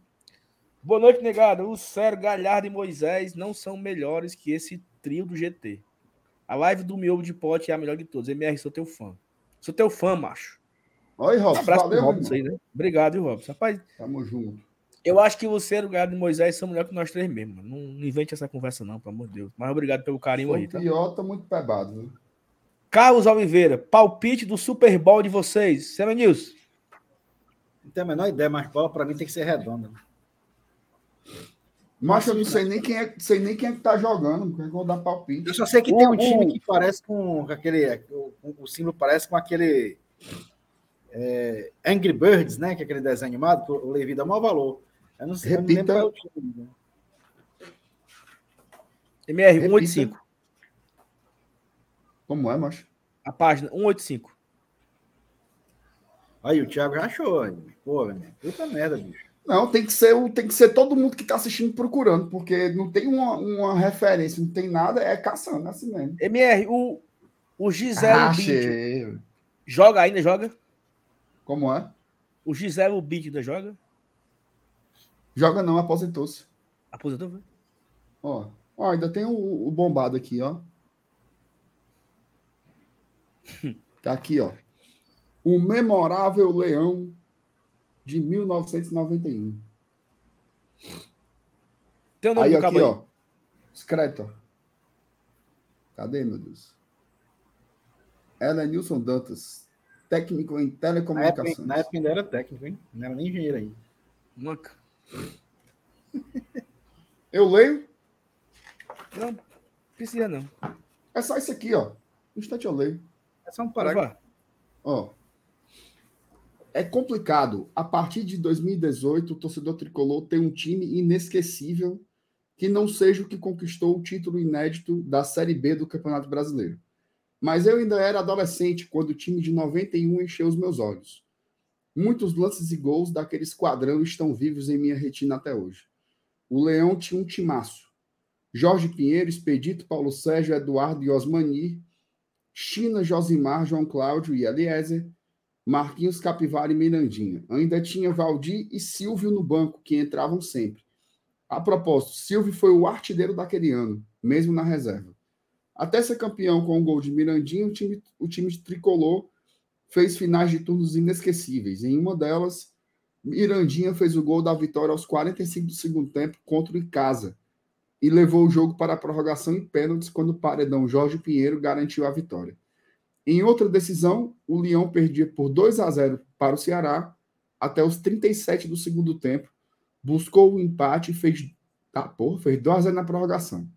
Boa noite, negado. O Sério, Galhardo e Moisés não são melhores que esse trio do GT. A live do Miobo de Pote é a melhor de todos. MR, sou teu fã. Sou teu fã, macho. Oi, Robson. Um abraço valeu, pro Robson aí, né? Obrigado, viu, Robson. Rapaz, tamo junto. Eu acho que você, o Galhardo e Moisés são melhor que nós três mesmo. Não, não invente essa conversa, não, pelo amor de Deus. Mas obrigado pelo carinho Foi aí, tá? Tá muito pebado, viu? Carlos Oliveira, palpite do Super Bowl de vocês. Sema News. Não tenho a menor ideia, mas bola para mim tem que ser redonda. Mas eu não sei nem quem é, sei nem quem é que tá jogando, porque eu vou dar palpite. Eu só sei que tem um time que parece com aquele. O, o símbolo parece com aquele. é, Angry Birds, né? Que é aquele desenho animado, que o Levi dá maior valor. Eu não sei, Repita. eu não lembro qual é o time. Né? MR, Repita. 185. Como é, macho? A página, 185. Aí o Thiago já achou. Pô, puta merda, bicho. Não, tem que ser, o- tem que ser todo mundo que está assistindo procurando, porque não tem uma, uma referência, não tem nada, é caçando, é assim mesmo. MR, o, o Gisele Ah, Bint joga ainda, joga? Como é? O Gisele Bint ainda joga? Joga não, aposentou-se. Aposentou, foi? Ó, ó, ainda tem o, o bombado aqui, ó. Tá aqui, ó. O memorável leão de 1991. Tem o nome Aí do aqui, cabo aí. ó. Escrito, ó. Cadê, meu Deus? Elenilson Dantas, técnico em Na época, telecomunicações. na época ainda era técnico, hein? Não era nem engenheiro ainda. Manca. Eu leio, Não, precisa não. é só isso aqui, ó. Um instante eu leio. É só um parágrafo. Ó. É complicado. A partir de 2018, o torcedor tricolor tem um time inesquecível que não seja o que conquistou o título inédito da Série B do Campeonato Brasileiro. Mas eu ainda era adolescente quando o time de 91 encheu os meus olhos. Muitos lances e gols daquele esquadrão estão vivos em minha retina até hoje. O Leão tinha um timaço. Jorge Pinheiro, Expedito, Paulo Sérgio, Eduardo e Osmani, China, Josimar, João Cláudio e Eliezer, Marquinhos Capivara e Mirandinha. Ainda tinha Valdir e Silvio no banco, que entravam sempre. A propósito, Silvio foi o artilheiro daquele ano, mesmo na reserva. Até ser campeão com o gol de Mirandinha, o time, o time de tricolor fez finais de turnos inesquecíveis. Em uma delas, Mirandinha fez o gol da vitória aos 45 do segundo tempo contra o Icasa e levou o jogo para a prorrogação em pênaltis quando o paredão Jorge Pinheiro garantiu a vitória. Em outra decisão, o Leão perdia por 2 a 0 para o Ceará até os 37 do segundo tempo, buscou o empate e fez, porra, fez 2 a 0 na prorrogação.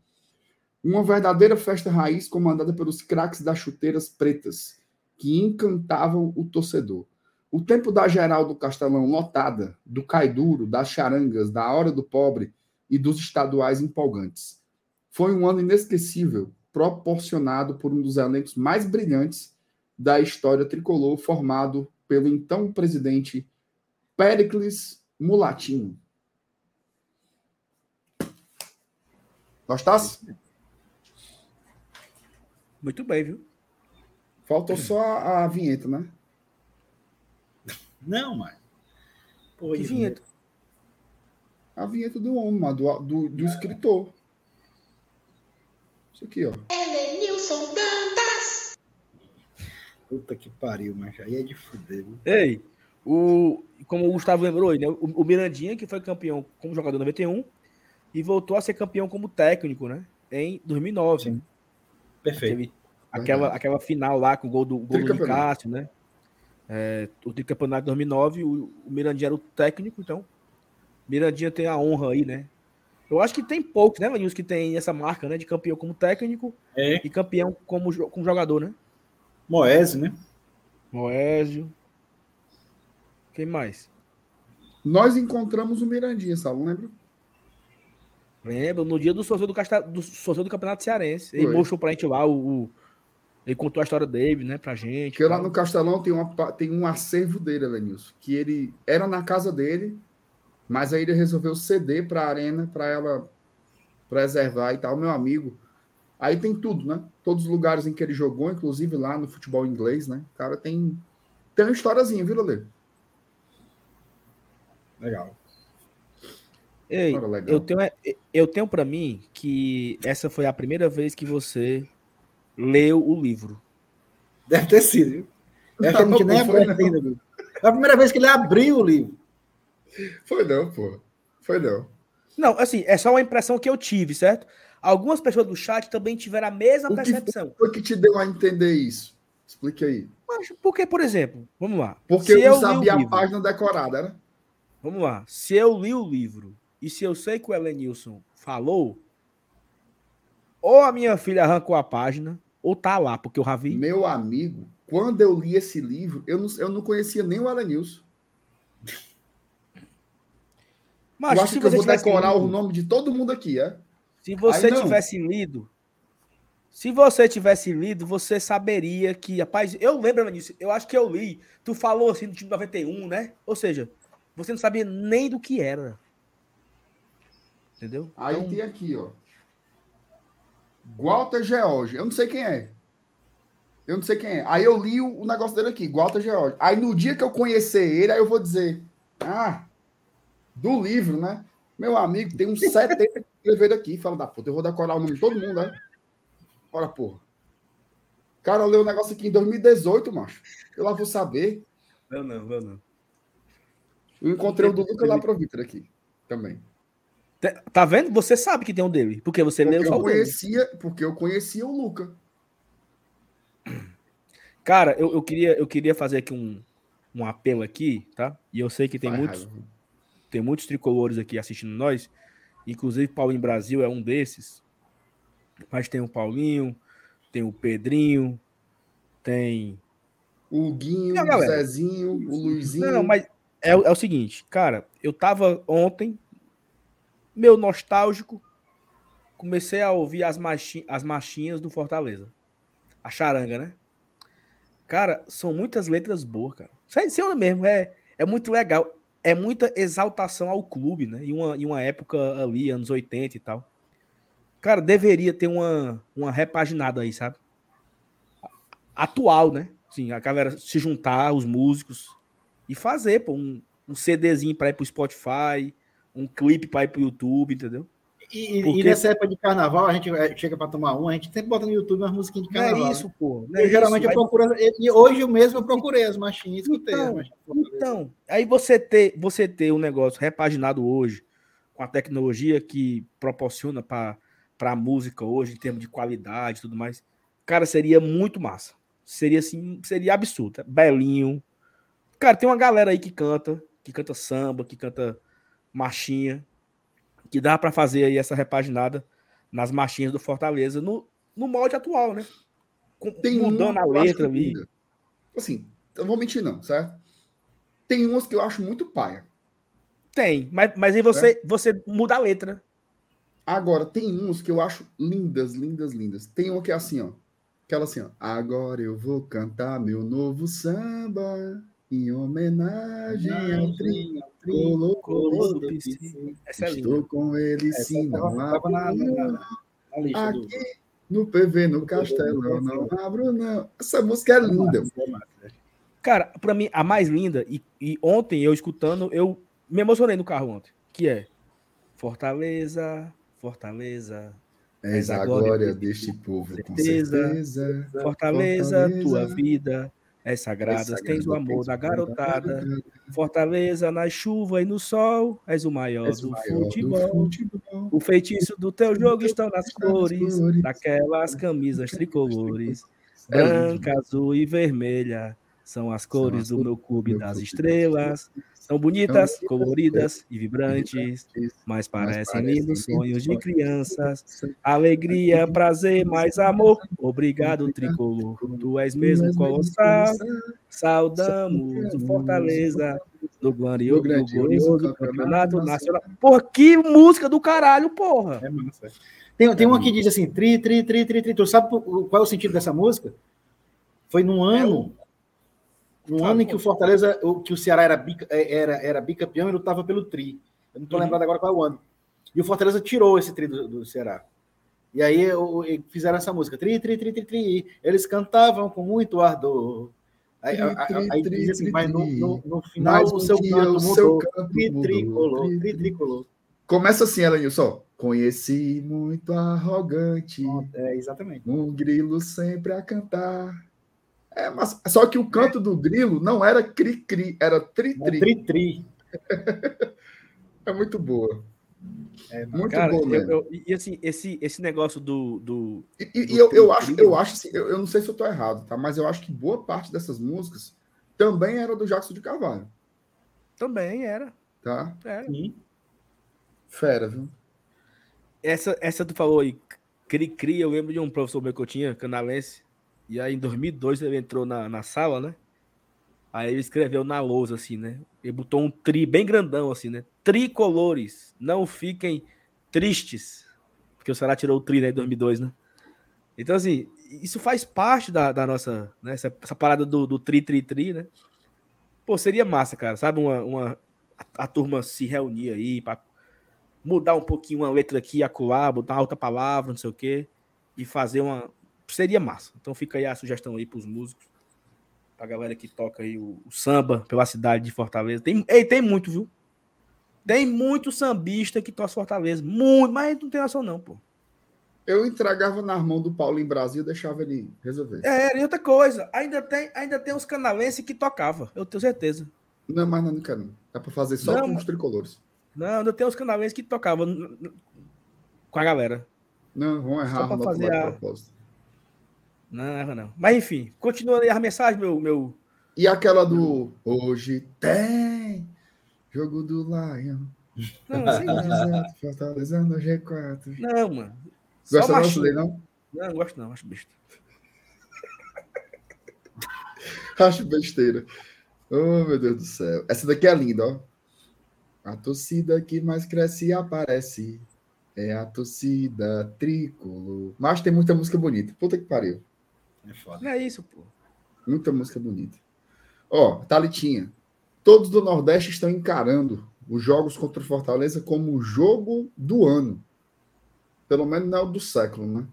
Uma verdadeira festa raiz comandada pelos craques das chuteiras pretas, que encantavam o torcedor. O tempo da geral do Castelão lotada, do Caiduro, das charangas, da Hora do Pobre e dos estaduais empolgantes. Foi um ano inesquecível, proporcionado por um dos elencos mais brilhantes da história tricolor, formado pelo então presidente Péricles Mulatinho. Gostasse? Muito bem, viu? Faltou só a, a vinheta, né? Não, mas. Pô, Que isso- vinheta. A vinheta do homem, do, do, do escritor. Isso aqui, ó. Elenilson Dantas. Puta que pariu, mas aí é de fuder, viu? Ei, o, como o Gustavo lembrou aí, né? O, o Mirandinha, que foi campeão como jogador em 91 e voltou a ser campeão como técnico, né? Em 2009. Sim. Perfeito. Teve aquela, aquela final lá com o gol do, gol do. Cássio, né? É, o tricampeonato de 2009, o, o Mirandinha era o técnico, então Mirandinha tem a honra aí, né? Eu acho que tem poucos, né, Manils, que tem essa marca, né? De campeão como técnico É, e campeão como, como jogador, né? Moese, né? Moésio. Quem mais? Nós encontramos o Mirandinha, Saulo, lembra? Lembro, no dia do sorteio do, Casta... do, sorteio do Campeonato Cearense. Ele Foi. mostrou pra gente lá o, o- Ele contou a história dele, né, pra gente. Porque lá no Castelão tem, uma, tem um acervo dele, Elenilson, que ele era na casa dele, mas aí ele resolveu ceder para a arena para ela preservar e tal, meu amigo. Aí tem tudo, né? Todos os lugares em que ele jogou, inclusive lá no futebol inglês, né? O cara tem tem uma historiazinha, viu, Lele? Legal. Ei, Olha, legal. eu tenho, eu tenho para mim que essa foi a primeira vez que você leu o livro. Deve ter sido, viu? É que gente Não, nem foi, ainda, viu? É a primeira vez que ele abriu o livro. Foi não, pô. Foi não. Não, assim, é só uma impressão que eu tive, certo? Algumas pessoas do chat também tiveram a mesma O percepção. foi que te deu a entender isso? Explique aí. Mas porque, por exemplo, vamos lá. Porque eu o sabia a página decorada, né? Vamos lá. Se eu li o livro e se eu sei que o Elenilson falou, ou a minha filha arrancou a página, ou tá lá, porque eu já vi. Meu amigo, quando eu li esse livro, eu não, eu não conhecia nem o Alanilson. Mas eu acho que eu vou decorar lido- o nome de todo mundo aqui, é? Se você tivesse lido, se você tivesse lido, você saberia que, rapaz, eu lembro disso, eu acho que eu li, tu falou assim do time 91, né? Ou seja, você não sabia nem do que era. Entendeu? Aí Então, tem aqui, ó. Walter George. Eu não sei quem é. Eu não sei quem é. Aí eu li o, o negócio dele aqui, Walter George. Aí no dia que eu conhecer ele, aí eu vou dizer, ah, do livro, né? Meu amigo, tem uns 70 que escreveram aqui. Fala da puta, eu vou decorar o nome de todo mundo, né? Ora, porra. O cara leu o negócio aqui em 2018, macho. Eu lá vou saber. Não, não, não, não. Eu encontrei o do Lucas lá pro Vitor aqui também. Tá vendo? Você sabe que tem um dele, porque você leu Porque só eu o dele. conhecia, porque eu conhecia o Luca. Cara, eu, eu, queria, eu queria fazer aqui um, um apelo aqui, tá? E eu sei que tem Faz muitos, raiva. Tem muitos tricolores aqui assistindo nós. Inclusive, Paulinho Brasil é um desses. Mas tem o Paulinho, tem o Pedrinho, tem. O Guinho, o. Zezinho, o Luizinho. Não, mas é, o- é o seguinte, cara, eu tava ontem, meu nostálgico, comecei a ouvir as, marchi as marchinhas do Fortaleza. A charanga, né? Cara, são muitas letras boas, cara. Sério mesmo, é, é muito legal. É muita exaltação ao clube, né? Em uma, em uma época ali, anos 80 e tal. Cara, deveria ter uma, uma repaginada aí, sabe? Atual, né? Sim, a galera se juntar, os músicos, e fazer, pô, um, um CDzinho pra ir pro Spotify, um clipe pra ir pro YouTube, entendeu? E, Porque- e nessa época de carnaval, a gente eh, chega para tomar um, a gente sempre bota no YouTube umas musiquinhas de Não carnaval. é né? isso, pô. Não Eu, é geralmente isso. eu procuro. E hoje mesmo eu procurei as machinhas, escutei as Então, machinhas. Então, aí você ter, você ter um negócio repaginado hoje, com a tecnologia que proporciona para a música hoje, em termos de qualidade e tudo mais, cara, seria muito massa. Seria assim, seria absurdo. Belinho. Cara, tem uma galera aí que canta, que canta samba, que canta marchinha, que dá para fazer aí essa repaginada nas marchinhas do Fortaleza no, no molde atual, né? Com- Tem mudando a letra ali. Assim, eu não vou mentir, não, certo? Tem umas que eu acho muito paia. Tem, mas, mas aí você, você muda a letra. Agora, tem uns que eu acho lindas, lindas, lindas. Tem uma que é assim, ó. Aquela assim, ó. Agora eu vou cantar meu novo samba em homenagem ao. Colosso do PC. É. Estou com ele Essa sim, não na- abro, na- do- Aqui no PV, no Castelão, não abro, não. Essa música é linda. Cara, pra mim, a mais linda, e, e ontem eu escutando, eu me emocionei no carro ontem, que é Fortaleza, Fortaleza, És a glória deste povo, com certeza. certeza. Fortaleza, Fortaleza, tua vida é sagrada, sagrada, tens o amor da garotada. Fortaleza, na chuva e no sol, és o maior És o do maior do futebol. futebol. O feitiço do teu jogo estão nas Está nas cores, cores. daquelas camisas tricolores. Branca, azul e vermelha são as cores do meu clube das estrelas. São bonitas, bonitas, coloridas e vibrantes, mas parecem lindos sonhos de crianças. Alegria, prazer, mais amor. Obrigado, tricolor. Tu és mesmo colossal. Saudamos o Fortaleza do glorioso, do glorioso campeonato nacional. Porra, que música do caralho, porra! É massa. Tem, tem uma que diz assim, tri, tri, tri, tri, tri. Tu sabe qual é o sentido dessa música? Foi num ano, num Ah, ano em que o Fortaleza, o- que o Ceará era, bica- é, era, era bicampeão e lutava pelo tri. Eu não tô Uhum. lembrado agora qual é o ano. E o Fortaleza tirou esse tri do, do Ceará. E aí o- e fizeram essa música, tri, tri, tri, tri, tri. Eles cantavam com muito ardor. Aí, Tri, a- a- tri, aí tri, assim, tri, mas no, no, no final o seu canto o seu canto Tri, mudou. tricolor, Tri, tri, tri. tricolor. Começa assim, Elenilson. Conheci muito arrogante, É, exatamente. um grilo sempre a cantar. É, mas só que o canto do grilo não era cri-cri, era tri-tri. Tri, tri. É muito boa. É, Muito Cara, eu- mesmo. eu- e assim, esse, esse negócio do, do. E, do e eu, eu tri-tri, acho, eu acho assim, eu, eu não sei se eu tô errado, tá? Mas eu acho que boa parte dessas músicas também era do Jackson de Carvalho, Também era. tá? era. Sim. Fera, viu? Essa, essa tu falou aí, Cri Cri, eu lembro de um professor meu que eu tinha, canalense, E aí em 2002 ele entrou na, na sala, né? Aí ele escreveu na lousa, assim, né? Ele botou um tri bem grandão, assim, né? Tricolores, não fiquem tristes. Porque o Ceará tirou o tri, né, em 2002, né? Então, assim, isso faz parte da, da nossa, né? Essa, essa parada do, do tri, tri, tri, né? Pô, seria massa, cara, sabe? Uma, uma, a, a turma se reunir aí para mudar um pouquinho uma letra aqui, acolá, botar uma outra palavra, não sei o quê, e fazer uma. Seria massa. Então fica aí a sugestão aí pros músicos pra galera que toca aí o, o samba pela cidade de Fortaleza. Tem, ei, tem muito, viu? Tem muito sambista que torce Fortaleza. Muito, mas não tem noção, não, pô. Eu entregava nas mãos do Paulo em Brasil e deixava ele resolver. É, e outra coisa, ainda tem, ainda tem uns canalenses que tocava, eu tenho certeza. Não, mas não, não quero. não. Dá pra fazer só Não, com os tricolores. Não, ainda tem uns canalenses que tocavam com a galera. Não, vão errar pra no outro fazer a- propósito. Não, não. Mas enfim, continua aí a mensagem, meu. meu... E aquela do Hoje tem jogo do Lion. Não, assim, não. Fortaleza no G4. não, mano. Gosta não. Sulei, não? Não, não gosto não, acho besta. Acho besteira. Oh, meu Deus do céu. Essa daqui é linda, ó. A torcida que mais cresce e aparece é a torcida tricolor. Mas tem muita música bonita. Puta que pariu. É foda. Não é isso, pô. Muita música bonita. Ó, Thalitinha. Todos do Nordeste estão encarando os jogos contra o Fortaleza como o jogo do ano. Pelo menos não é o do século, né?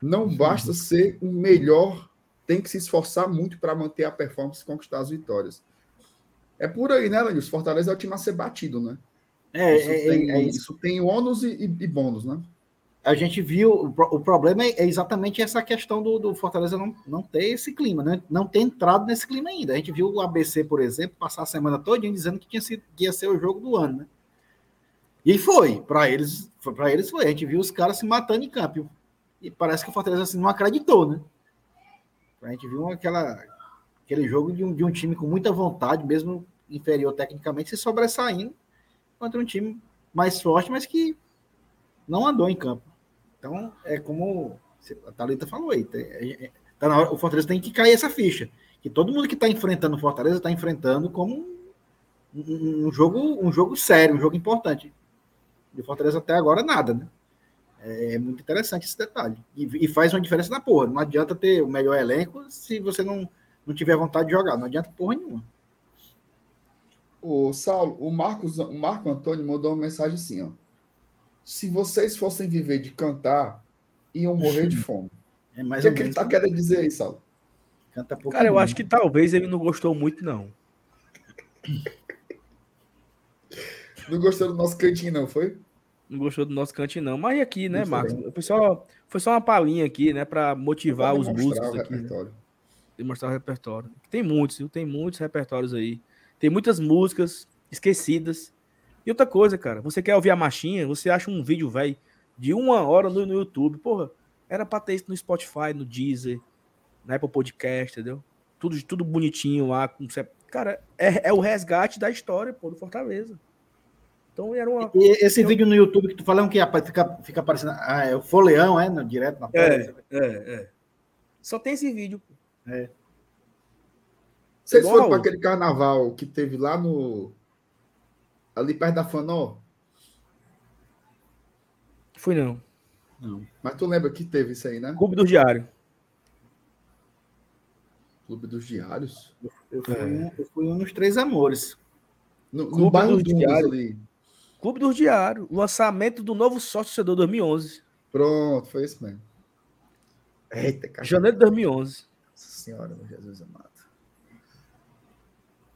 Não basta ser o melhor, tem que se esforçar muito para manter a performance e conquistar as vitórias. É por aí, né, Lenilson? Fortaleza é o time a ser batido, né? É, isso, é, tem, é, é isso. isso tem ônus e, e, e bônus, né? A gente viu, o, pro- o problema é, é exatamente essa questão do, do Fortaleza não, não ter esse clima, né? não ter entrado nesse clima ainda. A gente viu o ABC, por exemplo, passar a semana toda dizendo que, tinha sido, que ia ser o jogo do ano, né? E foi, para eles, para eles foi. A gente viu os caras se matando em campo. E parece que o Fortaleza assim, não acreditou, né? A gente viu aquela, aquele jogo de um, de um time com muita vontade, mesmo inferior tecnicamente, se sobressaindo contra um time mais forte, mas que não andou em campo. Então, é como a Thalita falou aí. é- é- tá na hora- o Fortaleza tem que cair essa ficha. Que todo mundo que está enfrentando o Fortaleza está enfrentando como um, um- jogo, um jogo sério, um jogo importante. E o Fortaleza até agora nada, né? É, muito interessante esse detalhe. E, e faz uma diferença na porra. Não adianta ter o melhor elenco se você não, não tiver vontade de jogar. Não adianta porra nenhuma. O Saulo, o Marcos, o Marco Antônio mandou uma mensagem assim, ó. Se vocês fossem viver de cantar, iam morrer de fome. É O mais que, ou é que ele está querendo dizer aí, Saulo? Canta pouco Cara, eu acho que talvez ele não gostou muito, não. Não gostou do nosso cantinho, não, foi? Não gostou do nosso cantinho, não. Mas aqui, né, Marcos? bem. Foi só, foi só uma palhinha aqui, né? Pra motivar os músicos o aqui. né? repertório. demonstrar o repertório. Tem muitos, viu? Tem muitos repertórios aí. Tem muitas músicas esquecidas. E outra coisa, cara, você quer ouvir a marchinha, você acha um vídeo, velho, de uma hora no, no YouTube. Porra, era pra ter isso no Spotify, no Deezer, na Apple Podcast, entendeu? Tudo, tudo bonitinho lá. Com... Cara, é, é o resgate da história, pô, do Fortaleza. Então era uma. E esse vídeo no YouTube que tu fala é que fica, fica aparecendo. Ah, é o Foleão, é? No, direto na É, tela. é, é. Só tem esse vídeo. pô. Vocês Igual foram para aquele carnaval que teve lá no. Ali perto da Fanó? Fui não. Não. Mas tu lembra que teve isso aí, né? Clube do Diário. Clube dos Diários. Eu fui, É. um, eu fui um dos Três Amores. No, no Clube bairro dos Dundas Diários. ali. Clube do Diário. Lançamento do novo sócio torcedor 2011. Pronto, foi isso mesmo. Eita, cara. Janeiro de 2011. Nossa Senhora, meu Jesus amado.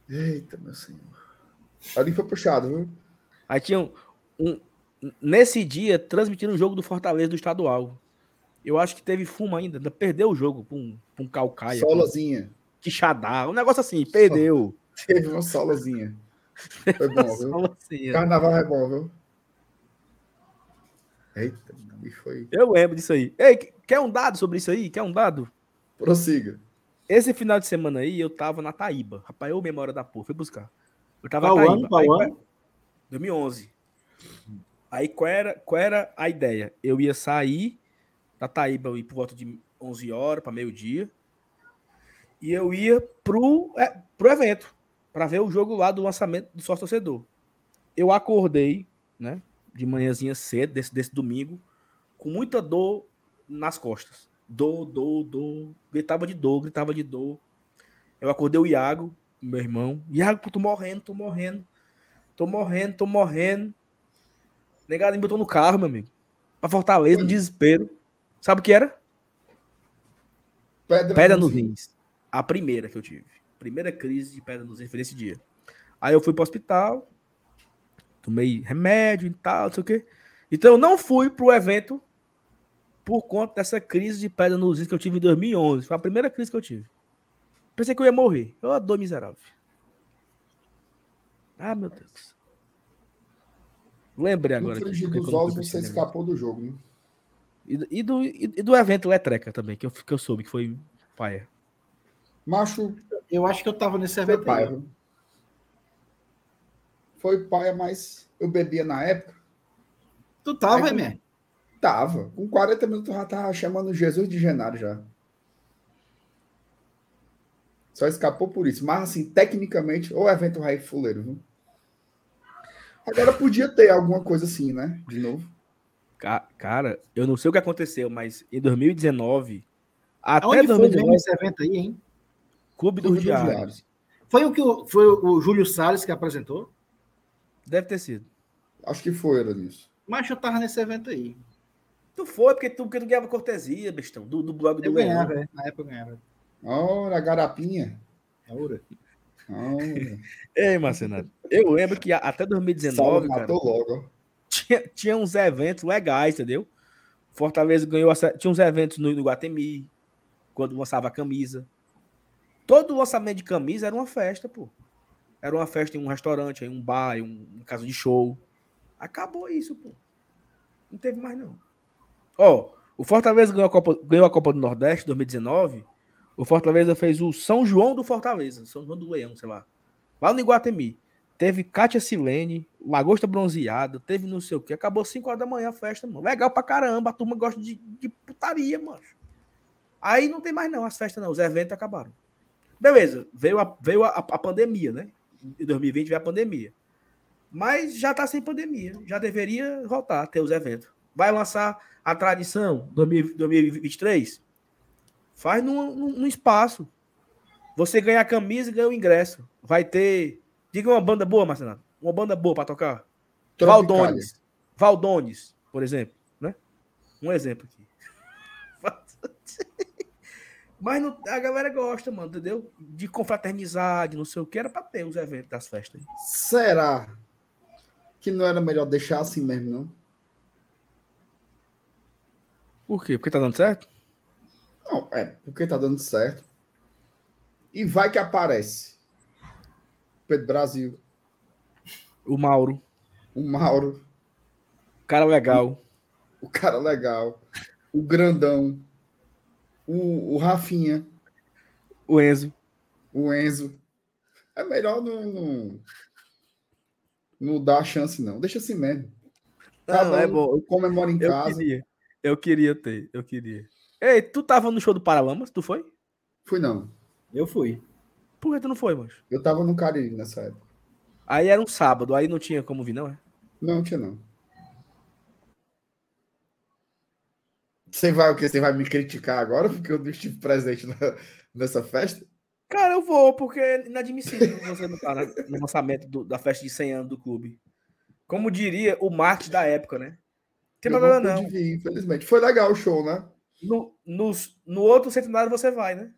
Eita, meu Senhor. Ali foi puxado, viu? Aí tinha um, um- Nesse dia, transmitindo o jogo do Fortaleza do estadual. Eu acho que teve fumo ainda. ainda Perdeu o jogo pra um, um Calcaia. um Solazinha. Quixadá. Um negócio assim. Perdeu. Teve uma solazinha. Foi bom, viu? Ó. Carnaval é bom, viu? Eita, ali foi. Eu lembro disso aí. Ei, quer um dado sobre isso aí? Quer um dado? Prossiga. Esse final de semana aí, eu tava na Taíba. Rapaz, eu memória da porra. Fui buscar. Eu tava Qual ano? Qual Aí, ano? 2011. Aí qual era, qual era a ideia? Eu ia sair da Taíba eu ia por volta de 11 horas para meio-dia. E eu ia pro, é, pro evento, para ver o jogo lá do lançamento do sócio torcedor. Eu acordei, né, de manhãzinha cedo, desse, desse domingo, com muita dor nas costas. Dor, dor, dor. Gritava de dor, gritava de dor. Eu acordei o Iago, meu irmão. Iago, tô morrendo, tô morrendo. Tô morrendo, tô morrendo. Negado me botou no carro, meu amigo. Pra Fortaleza, no desespero. Sabe o que era? Pedra, pedra nos rins. A primeira que eu tive. Primeira crise de pedra nos rins foi nesse dia. Aí eu fui pro hospital. Tomei remédio e tal, não sei o quê. Então eu não fui pro evento por conta dessa crise de pedra nos rins que eu tive em 2011. Foi a primeira crise que eu tive. Pensei que eu ia morrer. Eu adoro miserável. Ah, meu Deus. Lembrei agora. No frigir dos ovos você escapou do jogo, né? E, e, do, e, do evento Letreca também, que eu, que eu soube que foi paia. Macho. Eu acho que eu tava nesse evento. Foi paia. Foi paia, mas eu bebia na época. Tu tava, né? Tava. Com 40 minutos eu já tava chamando Jesus de Genaro já. Só escapou por isso. Mas, assim, tecnicamente, o evento Raí Fuleiro, viu? Agora podia ter alguma coisa assim, né? De novo. Cara, eu não sei o que aconteceu, mas em 2019. Até Onde 2019, foi esse evento aí, hein? Clube, Clube dos, Diários. Diários. Foi o que o, foi o Júlio Salles que apresentou? Deve ter sido. Acho que foi, era nisso. Mas eu tava nesse evento aí. Tu foi, porque tu, porque tu ganhava cortesia, bestão, do, do blog do Eu ganhava, é. na época eu ganhava. Ora, garapinha. Ora. Ora. Ei, Marcenato, eu lembro que até 2019, cara, logo. Tinha, tinha uns eventos legais, entendeu? Fortaleza ganhou, tinha uns eventos no, no Guatemi, quando lançava a camisa. Todo lançamento de camisa era uma festa, pô. Era uma festa em um restaurante, em um bar, em um, um casa de show. Acabou isso, pô. Não teve mais, não. Ó, oh, o Fortaleza ganhou a Copa, ganhou a Copa do Nordeste 2019 o Fortaleza fez o São João do Fortaleza, São João do Leão, sei lá. Lá no Iguatemi. Teve Kátia Silene, Lagosta Bronzeada, teve não sei o que. Acabou 5 horas da manhã a festa, mano. Legal pra caramba. A turma gosta de, de putaria, mano. Aí não tem mais não as festas não. Os eventos acabaram. Beleza. Veio a, veio a, a pandemia, né? Em 2020 veio a pandemia. Mas já tá sem pandemia. Já deveria voltar a ter os eventos. Vai lançar a tradição 2023? Faz num, num, espaço. Você ganha a camisa e ganha o ingresso. Vai ter. Diga uma banda boa, Marcelo. Uma banda boa para tocar. Valdones. Valdones, por exemplo. Né? Um exemplo aqui. Mas não, a galera gosta, mano, entendeu? De confraternizar, de não sei o que, era pra ter os eventos das festas. Será que não era melhor deixar assim mesmo, não? Por quê? Porque tá dando certo? Não, é, porque tá dando certo. E vai que aparece. Pedro Brasil. O Mauro. O Mauro. Cara legal. O, o cara legal. O grandão. O, o Rafinha. O Enzo. O Enzo. É melhor não, não, não dar chance, não. Deixa assim mesmo. Cada não, é bom. Comemora em eu casa. Queria. Eu queria ter, eu queria. Ei, tu tava no show do Paralamas? Tu foi? Fui não. Eu fui. Por que tu não foi, mancho? Eu tava no Caribe nessa época. Aí era um sábado, aí não tinha como vir, não é? Não, tinha não. Você vai o quê? Você vai me criticar agora porque eu não estive presente na, nessa festa? Cara, eu vou, porque é inadmissível você não estar tá no lançamento do, da festa de 100 anos do clube. Como diria o Marte da época, né? Tem problema não. não. Infelizmente. Foi legal o show, né? No, no, no outro centenário você vai, né?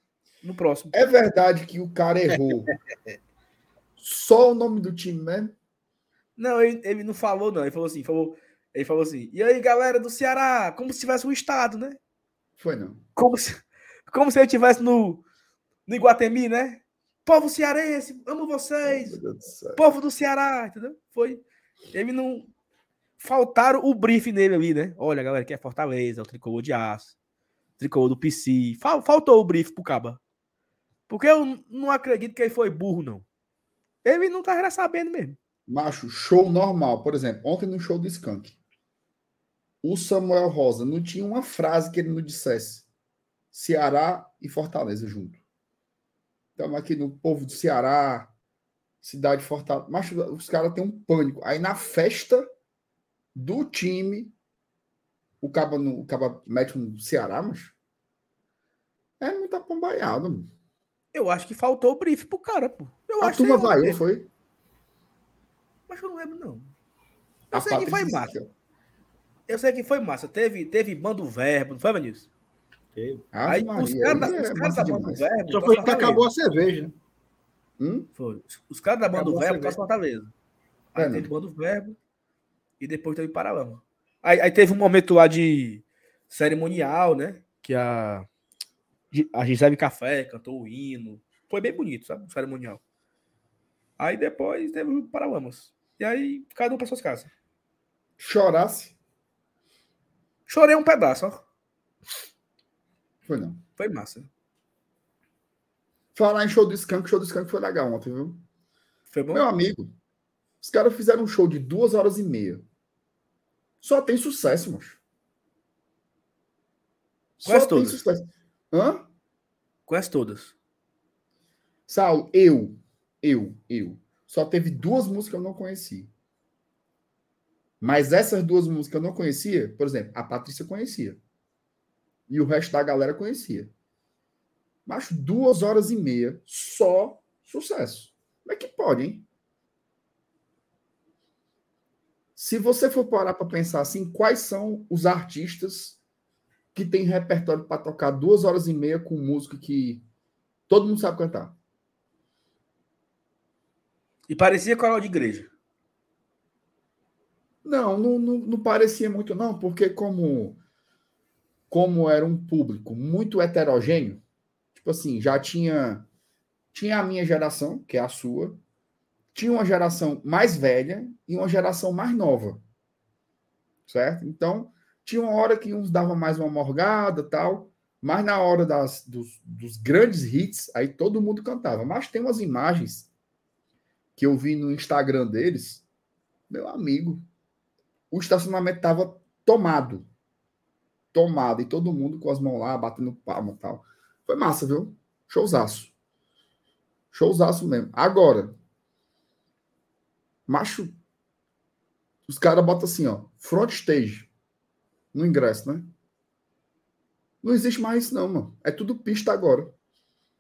No próximo. É verdade que o cara errou. Só o nome do time mesmo? Não, ele, ele não falou, não. Ele falou assim, falou, ele falou assim, e aí, galera do Ceará, como se tivesse um estado, né? Foi não. Como se, como se ele estivesse no, no Iguatemi, né? Povo cearense, amo vocês. Oh, povo do Ceará, entendeu? Foi. Ele não. Faltaram o briefing nele ali, né? Olha, galera, que é Fortaleza, o tricolor de aço tricolor do PC. Faltou o brief pro Caba. Porque eu não acredito que ele foi burro, não. Ele não tá sabendo mesmo. Macho, show normal. Por exemplo, ontem no show do Skank, o Samuel Rosa não tinha uma frase que ele não dissesse. Ceará e Fortaleza junto. Estamos aqui no povo do Ceará, cidade de Fortaleza. Mas os caras têm um pânico. Aí na festa do time, o caba, no, o caba mete um Ceará, mas. É muito apombaiado, mano. Eu acho que faltou o brief pro cara, pô. Eu a acho turma vaiou, foi? Mas eu não lembro, não. A Eu sei que foi Patrícia massa. Eu sei que foi massa. Teve, teve bando verbo, não foi, Vanilson? que- Aí Ave os Maria, caras da, aí é os caras massa da bando demais. verbo. Só tá foi que acabou a cerveja, né? Hum? Foi. Os caras da bando Acabou a verbo tá. Fortaleza. Aí É, teve não. bando verbo e depois teve Paralama. Aí, aí teve um momento lá de cerimonial, né? Que a, a Gisele Café cantou o hino. Foi bem bonito, sabe? O cerimonial. Aí depois teve o Paralamas. E aí cada um para suas casas. Chorasse? Chorei um pedaço, ó. Foi não. Foi massa. Falar em show do Skank, show do Skank foi legal ontem, viu? Foi bom? Meu amigo, os caras fizeram um show de duas horas e meia. Só tem sucesso, moço. Só Quase tem todas. sucesso. Hã? Quase todas. Saulo, eu, eu, eu. Só teve duas músicas que eu não conheci. Mas essas duas músicas eu não conhecia, por exemplo, a Patrícia conhecia. E o resto da galera conhecia. Mas duas horas e meia, só sucesso. Como é que pode, hein? Se você for parar para pensar assim, quais são os artistas que têm repertório para tocar duas horas e meia com música que todo mundo sabe cantar? E parecia coral de igreja. Não, não, não, não parecia muito, não, porque como, como era um público muito heterogêneo, tipo assim, já tinha, tinha a minha geração, que é a sua, tinha uma geração mais velha e uma geração mais nova. Certo? Então, tinha uma hora que uns davam mais uma morgada tal, mas na hora das, dos, dos grandes hits, aí todo mundo cantava. Mas tem umas imagens que eu vi no Instagram deles, meu amigo, o estacionamento estava tomado. Tomado. E todo mundo com as mãos lá, batendo palma e tal. Foi massa, viu? Showzaço. Showzaço mesmo. Agora, macho, os caras botam assim, ó, front stage no ingresso, né? Não existe mais isso, não, mano. É tudo pista agora. É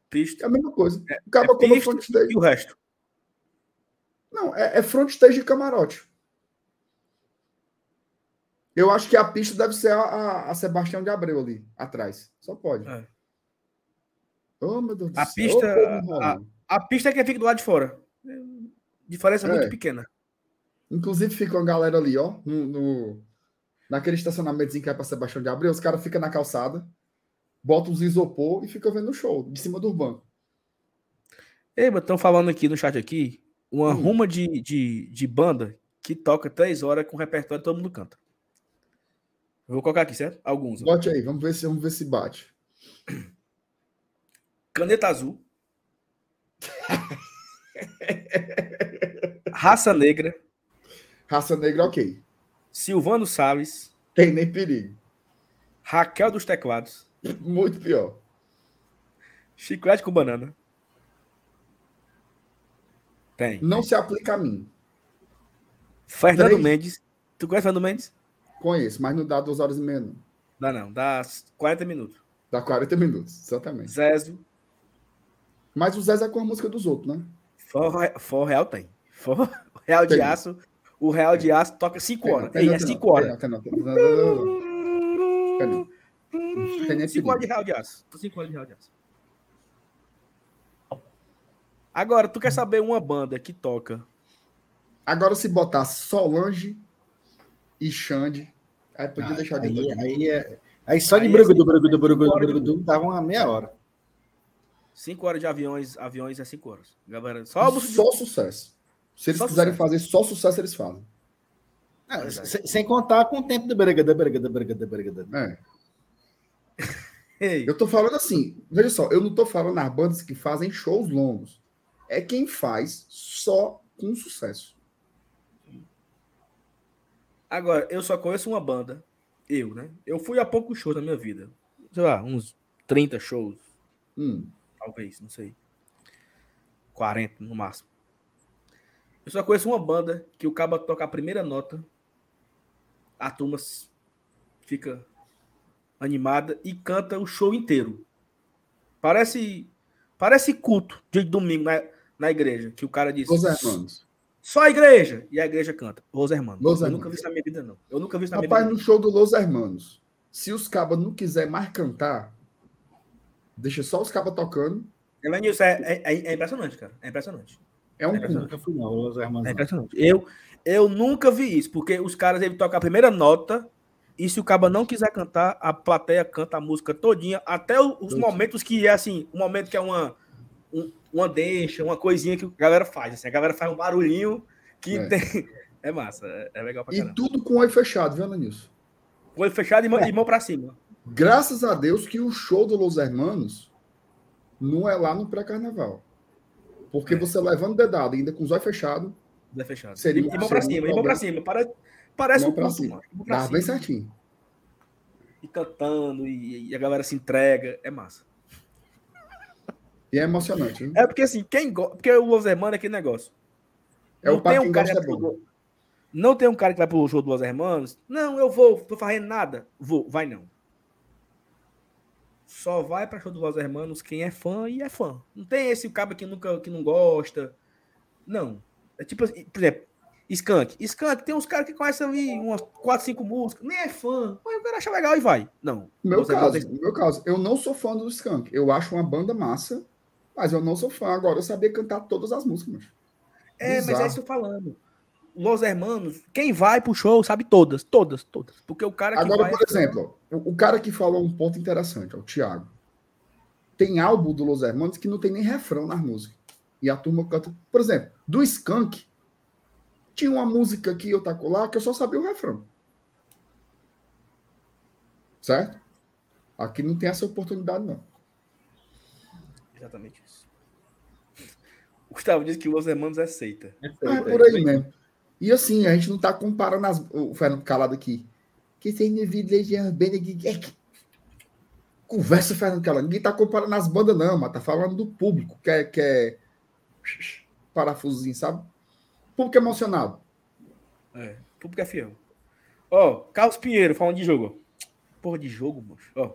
Pista. a mesma coisa. O cara É colocou pista front stage. e o resto. Não, é, é front stage e camarote. Eu acho que a pista deve ser a, a, a Sebastião de Abreu ali, atrás. Só pode. É. Oh, meu Deus do A céu. pista- enrolando. A pista é que fica do lado de fora. Diferença É. muito pequena. Inclusive fica uma galera ali, ó, no, no- naquele estacionamentozinho que é para Sebastião de Abreu. Os caras ficam na calçada, botam os isopor e ficam vendo o show, de cima do banco. Ei, mas estão falando aqui no chat aqui, uma Hum. ruma de, de, de banda que toca três horas com repertório todo mundo canta. Eu vou colocar aqui, certo? Alguns. ó. Bote aí, vamos ver se, vamos ver se bate. Caneta Azul. Raça Negra. Raça Negra, ok. Silvano Salles. Tem nem perigo. Raquel dos Teclados. Muito pior. Chiclete com banana. Tem. Não se aplica a mim. Fernando Três. Mendes. Tu conhece Fernando Mendes? Conheço, mas não dá duas horas e meia, não. Dá não, dá 40 minutos. Dá 40 minutos, exatamente. Zezo. Mas o Zé é com a música dos outros, né? For, for Real tem. For Real de Tem. Aço. O Real de Aço toca 5 Tem, horas. tem, é tem, 5 não, horas. 5 horas de Real de Aço. 5 horas de Real de Aço. Agora, tu quer saber uma banda que toca Agora, se botar Solange e Xande, aí podia deixar de Aí, lado. aí, é- aí só de Aí brugudu, é brugudu, brugudu, cinco brugudu, dava uma meia hora. 5 horas de aviões, aviões é 5 horas. Galera, só música de- Só sucesso. Se eles Só quiserem sucesso. fazer só sucesso, eles fazem. Verdade. sem, sem contar com o tempo do brigada, brigada, brigada, brigada. É. Ei, Eu tô falando assim, veja só, eu não tô falando nas bandas que fazem shows longos. É quem faz só com sucesso. Agora, eu só conheço uma banda. Eu, né? Eu fui a poucos shows na minha vida. Sei lá, uns 30 shows, Hum, talvez, não sei. 40 no máximo. Eu só conheço uma banda que o cabo toca a primeira nota, a turma fica animada e canta o show inteiro. Parece parece culto de domingo na, na igreja, que o cara diz. Os irmãos. Só a igreja. E a igreja canta. Los Hermanos. Los eu Hermanos. nunca vi isso na minha vida, não. Eu nunca vi isso na Rapaz, minha no vida. show do Los Hermanos, se os cabas não quiser mais cantar, deixa só os cabas tocando. Elenilson, é, é, é- é impressionante, cara. É impressionante. É um É culto. Nunca fui, não, os irmãos. É impressionante. Eu, eu nunca vi isso, porque os caras devem tocar a primeira nota e se o caba não quiser cantar, a plateia canta a música todinha, até o- os momentos que é assim, um momento que é uma um- uma deixa, uma coisinha que a galera faz, assim, a galera faz um barulhinho que É. tem é massa, é, é legal pra E caramba. tudo com o olho fechado, viu, Ananilson? Com ele fechado e mão, e mão pra cima. Graças a Deus que o show do Los Hermanos não é lá no pré-carnaval. Porque É. você levando dedado ainda com os olhos fechados, Zé fechado. Seria- e, mão pra cima, e mão pra cima. Para, parece um pra cima. mano. Pra dá bem certinho. E cantando, e, e a galera se entrega. É massa. E é emocionante. Viu? É porque assim, quem gosta. Porque o Los Hermanos é aquele negócio. É o não pra tem um cara que é bom. Não tem um cara que vai pro show do Los Hermanos. Não, eu vou, tô fazendo nada. Vou, vai não. Só vai pra show do Los Hermanos quem é fã e é fã. Não tem esse cara que nunca que não gosta. Não. É tipo, assim, por exemplo, Skank. Skank tem uns caras que conhecem ali umas 4, 5 músicas, nem é fã. Mas o cara acha legal e vai. Não. No meu caso, tem- no meu caso, eu não sou fã do Skank. Eu acho uma banda massa, mas eu não sou fã. Agora, eu sabia cantar todas as músicas. Mas... É, mas Bizarro. é isso que eu tô falando. Los Hermanos, quem vai pro show sabe todas, todas, todas. Porque o cara que Agora, vai. por exemplo, o, o cara que falou um ponto interessante, ó, o Thiago. Tem álbum do Los Hermanos que não tem nem refrão nas músicas. E a turma canta. Por exemplo, do Skank, tinha uma música aqui, eu taco lá, que eu só sabia o refrão. Certo? Aqui não tem essa oportunidade, não. Exatamente isso. O Gustavo disse que o Los Hermanos é seita. Ah, é por aí mesmo. E assim, a gente não tá comparando as. O Fernando Calado aqui. Que tem indivíduo Legião Benedict. É que- Conversa, Fernando Calado. Ninguém tá comparando as bandas, não, mas tá falando do público, que é. Que é... Parafusozinho, sabe? Público emocionado. É, o público é fiel. Ó, Carlos Pinheiro falando de jogo. Porra de jogo, moço. Ó,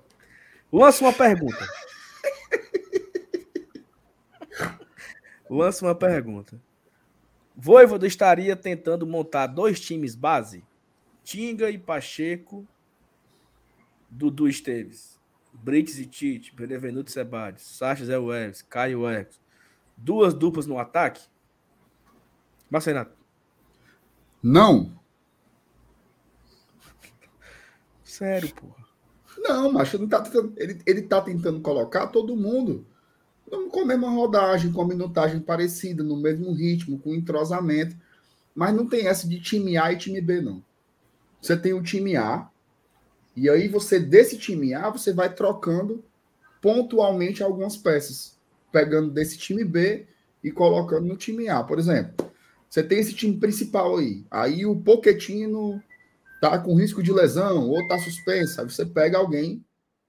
lança uma pergunta. lança uma pergunta. Voivoda estaria tentando montar dois times base? Tinga e Pacheco, Dudu Esteves, Brits e Tite, Benevenuto Sebades, Sacha Zé Welles, Caio X. Duas duplas no ataque? Marcenato. Não. Sério, porra. Não, macho, não tá tentando, ele, ele tá tentando colocar todo mundo no- com a mesma rodagem, com a minutagem parecida, no mesmo ritmo, com entrosamento. Mas não tem essa de time A e time B, não. Você tem o time A, e aí você, desse time A, você vai trocando pontualmente algumas peças, pegando desse time B e colocando no time A. Por exemplo, você tem esse time principal aí, aí o Poquetino tá com risco de lesão ou tá suspenso, aí você pega alguém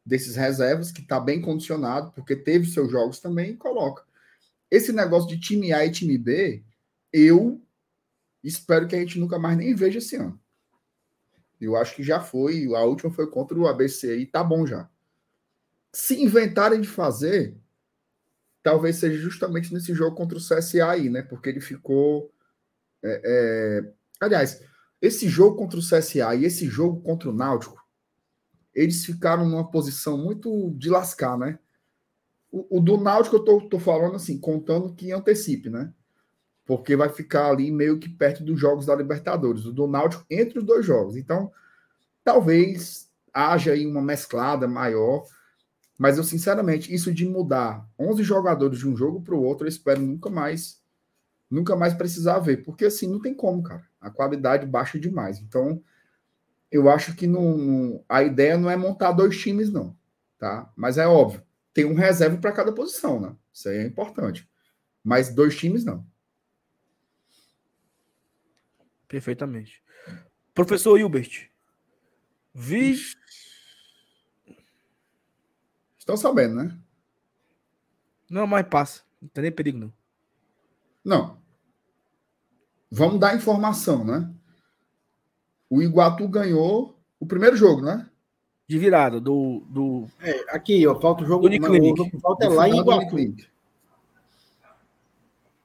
desses reservas que tá bem condicionado, porque teve seus jogos também e coloca. Esse negócio de time A e time B, eu espero que a gente nunca mais nem veja esse ano. Eu acho que já foi, a última foi contra o ABC e tá bom já. Se inventarem de fazer, talvez seja justamente nesse jogo contra o CSA aí, né? Porque ele ficou. é, é, Aliás, esse jogo contra o CSA e esse jogo contra o Náutico, eles ficaram numa posição muito de lascar, né? O, o do Náutico eu tô, tô falando assim, contando que antecipe, né? Porque vai ficar ali meio que perto dos jogos da Libertadores, o do Náutico entre os dois jogos. Então, talvez haja aí uma mesclada maior, mas eu sinceramente, isso de mudar 11 jogadores de um jogo para o outro, eu espero nunca mais nunca mais precisar ver, porque assim não tem como, cara. A qualidade baixa demais. Então, eu acho que não, a ideia não é montar dois times, não, tá? Mas é óbvio, tem um reserva para cada posição, né? Isso aí é importante. Mas dois times, não. Perfeitamente. Professor Hilbert. Vi. Estão sabendo, né? Não, mas passa. Não tem nem perigo, não. Não. Vamos dar informação, né? O Iguatu ganhou o primeiro jogo, né? De virada, do. do... É, aqui, ó, falta o jogo. Do Uniclinic. o jogo que falta é lá em Iguatu.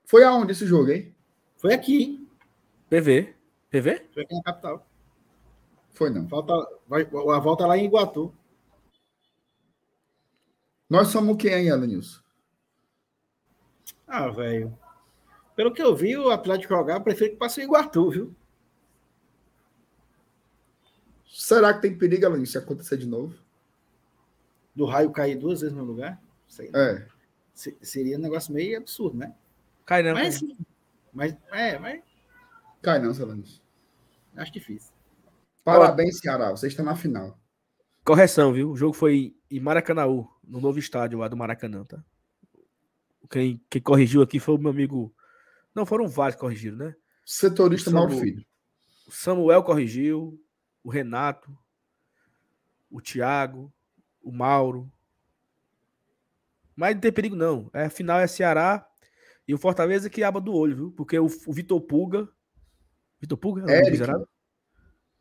Foi aonde esse jogo, hein? Foi aqui. PV. PV? Foi aqui na capital. Foi não. Falta, vai, a volta é lá em Iguatu. Nós somos quem aí, Alanilson? Ah, velho. Pelo que eu vi, o Atlético jogar, eu prefiro que passe o Iguatu, viu? Será que tem perigo, Alanilson, se acontecer de novo? Do raio cair duas vezes no lugar. Sei. É. Se- Seria um negócio meio absurdo, né? Cai não. Mas, cai. mas, é, mas Cai não, seu Alanilson. acho difícil. Parabéns, Ceará. Você está na final. Correção, viu? O jogo foi em Maracanãú, no novo estádio lá do Maracanã, tá? Quem, quem corrigiu aqui foi o meu amigo. Não, foram vários que corrigiram, né? Setorista Mauro Filho. Samuel corrigiu, o Renato, o Thiago, o Mauro. Mas não tem perigo, não. É, a final é Ceará e o Fortaleza que aba do olho, viu? Porque o, o Vitor Puga. Vitor Puga? É Eric. miserável?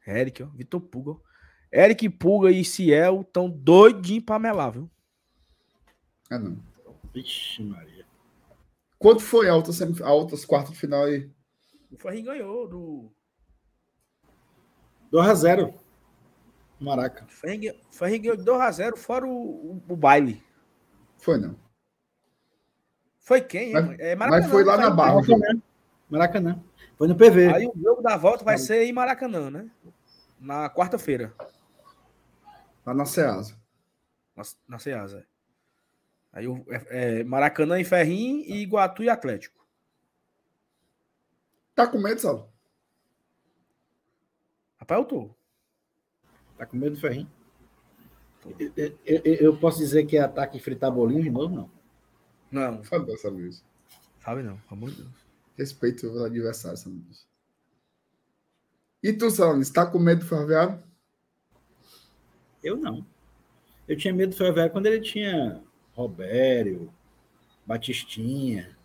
Eric, ó. Vitor Puga. ó. Eric Puga e Ciel estão doidinhos pra melar, viu? Ah, não. Vixe, Maria. Quanto foi a outra, semif- a outras quartas de final aí? O Ferrinho ganhou do. 2x0. Maraca. Ferrinho ganhou de 2x0, fora o, o, o baile. Foi não. Foi quem, hein? Mas-? É Mas foi lá na Barra. Maracanã. Maracanã. Foi no PV. Aí o jogo da volta vai ser em Maracanã, né? Na quarta-feira, Lá na Ceasa. na, na Ceasa. Aí o, é, é Maracanã e Ferrinho e Iguatu e Atlético. Tá com medo, Saulo? Rapaz, eu tô. Tá com medo do ferrinho? Eu, eu- eu- posso dizer que é ataque e fritar bolinho de novo, não? Não, Fala essa luz. sabe não, pelo amor de Deus. Respeito os adversários, essa luz. E tu, Salanis, tá com medo do Ferroviário? Eu não. Eu tinha medo do Ferroviário quando ele tinha Robério, Batistinha,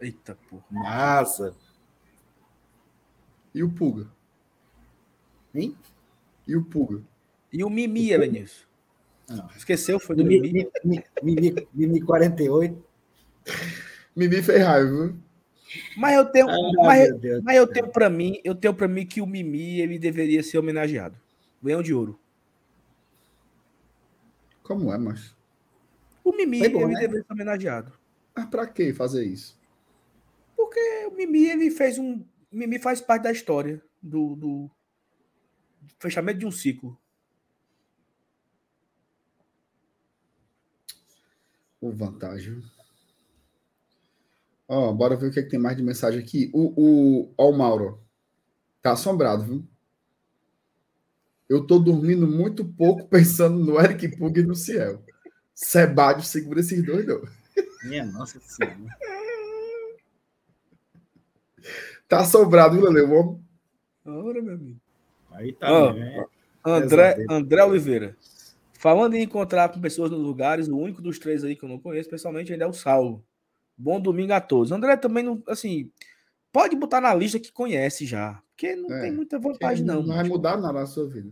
Eita, porra. Massa. E o Puga? Hein? E o Puga? E o Mimi, Elenilson? Não. Esqueceu, foi do Mimi, Mimi? Mimi, Mimi, Mimi 48. Mimi fez raiva, viu? Mas eu tenho, Ah, mas, mas eu tenho para mim, eu tenho para mim que o Mimi ele deveria ser homenageado. Leão de ouro. Como é, mas? O Mimi bom, ele né? deveria ser homenageado. Mas pra que fazer isso? Porque o Mimi ele fez um, o Mimi faz parte da história do, do fechamento de um ciclo. Ô, vantagem. Ó, bora ver o que, é que tem mais de mensagem aqui. O, o, ó, o Mauro. Tá assombrado, viu? Eu tô dormindo muito pouco pensando no Eric Pug e no Ciel. Sebádio segura esses dois, não. Minha nossa senhora. Tá assombrado, viu, Lele? Ora, meu amigo. Aí tá. Ó, né? André. André Oliveira. Falando em encontrar com pessoas nos lugares, o único dos três aí que eu não conheço, pessoalmente, ainda é o Saulo. Bom domingo a todos. André também não, assim, pode botar na lista que conhece já, porque não É, tem muita vantagem não, não. vai mudar nada na sua vida.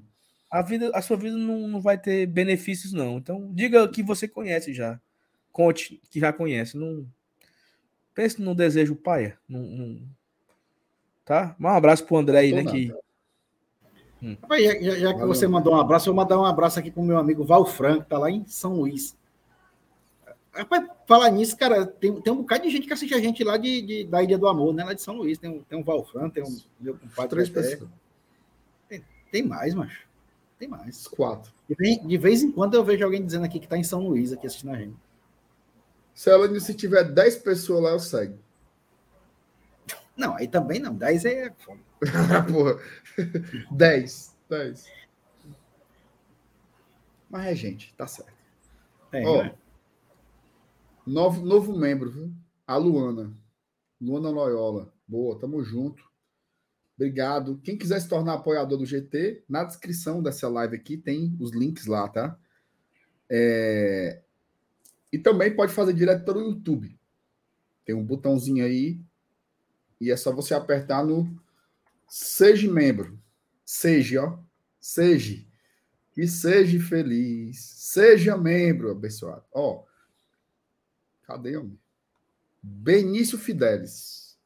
A vida, a sua vida não, não vai ter benefícios não. Então, diga que você conhece já. Conte que já conhece, não pense no desejo paia, não, não- Tá? Mas um abraço pro André aí, né, nada. que Rapaz, já, já- já que você mandou um abraço, eu vou mandar um abraço aqui pro meu amigo Val Franco, que tá lá em São Luís. Rapaz, falar nisso, cara, tem, tem um bocado de gente que assiste a gente lá de, de- da Ilha do Amor, né? Lá de São Luís. Tem um, tem um Val Franco, tem um meu compadre. Três pessoas. Tem mais, macho. Tem mais. Quatro. De vez, de vez em quando eu vejo alguém dizendo aqui que tá em São Luís, aqui assistindo a gente. Se ela se tiver 10 pessoas lá, eu segue. Não, aí também não. 10 é foda. Porra. 10. 10. Mas é gente, tá certo. É, Ó, né? Novo, novo membro, viu? A Luana. Luana Loyola. Boa, tamo junto. Obrigado. Quem quiser se tornar apoiador do GT, na descrição dessa live aqui tem os links lá, tá? É, E também pode fazer direto pelo YouTube. Tem um botãozinho aí e é só você apertar no Seja membro. Seja, ó. Seja. Que seja feliz. Seja membro, abençoado. Ó. Cadê, homem? Benício Fidelis.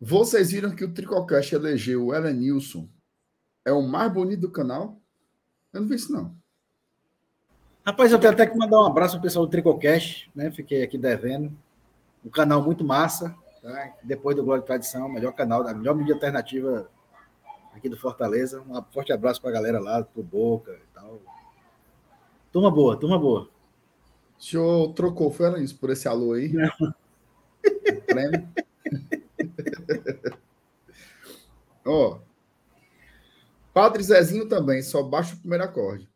Vocês viram que o Tricocast elegeu o Elenilson é o mais bonito do canal? Eu não vi isso, não. Rapaz, eu tenho até que mandar um abraço ao pessoal do Tricocast, né? Fiquei aqui devendo. Um canal muito massa, tá? Depois do Glória e Tradição, melhor canal, da melhor mídia alternativa aqui do Fortaleza. Um forte abraço para a galera lá, pro Boca e tal. Turma boa, turma boa. O senhor trocou, foi isso, por esse alô aí? Não. Prêmio. Ó, oh, Padre Zezinho também, só baixa o primeiro acorde.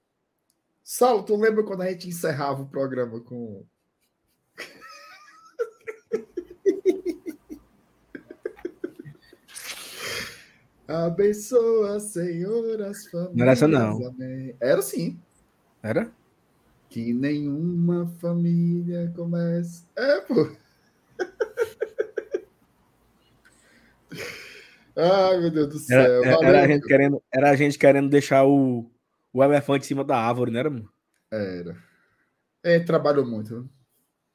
Saulo, tu lembra quando a gente encerrava o programa com. Abençoa, Senhor, as famílias. Não era essa, não. Amém. Era sim. Era? Que nenhuma família comece. É, pô. Ai, meu Deus do céu. Era, era, a, gente querendo, era a gente querendo deixar o, o elefante em cima da árvore, não era, mano? Era. É, trabalhou muito.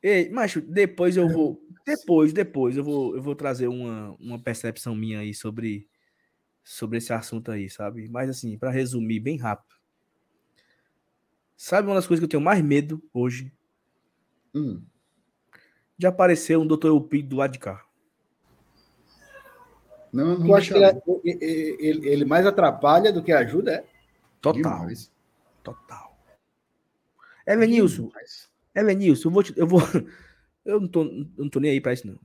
Ei, macho, depois eu vou. Depois, depois eu vou, eu vou trazer uma, uma percepção minha aí sobre, sobre esse assunto aí, sabe? Mas assim, para resumir bem rápido. Sabe uma das coisas que eu tenho mais medo hoje? Hum. De aparecer um Dr. Eupido do lado de cá. Não, não acho que ele, ele, ele, mais atrapalha do que ajuda, é? Total. Demais. Total. Elenilson, Elenilson, eu vou, te, eu vou. Eu não tô, não tô nem aí pra isso, não.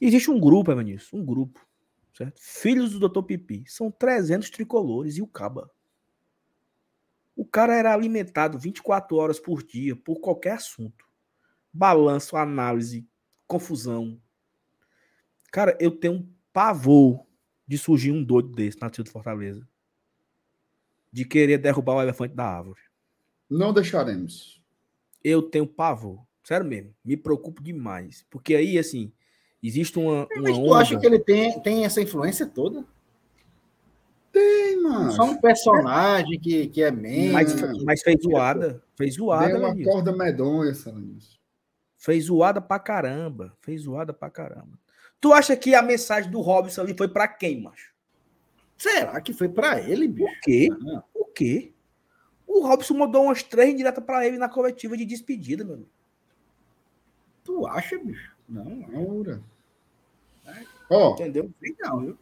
Existe um grupo, Elenilson, um grupo, certo? Filhos do Dr. Pipi. São 300 tricolores e o Caba. O cara era alimentado 24 horas por dia por qualquer assunto. Balanço, análise, confusão. Cara, eu tenho um pavor de surgir um doido desse na Tio de Fortaleza. De querer derrubar o elefante da árvore. Não deixaremos. Eu tenho pavor. Sério mesmo. Me preocupo demais. Porque aí, assim, existe uma. uma Mas tu onda... acha que ele tem, tem essa influência toda? Tem, mano. Só um personagem que, que é meio. Mas, mas fez zoada. Fez zoada. Deu uma corda medonha, Salanís. Fez zoada pra caramba. Fez zoada pra caramba. Tu acha que a mensagem do Robson ali foi para quem, macho? Será que foi para ele, bicho? O quê? Ah. O quê? O Robson mandou umas três diretas para ele na coletiva de despedida, meu amigo. Tu acha, bicho? Não, não. Oh, entendeu? Legal, viu?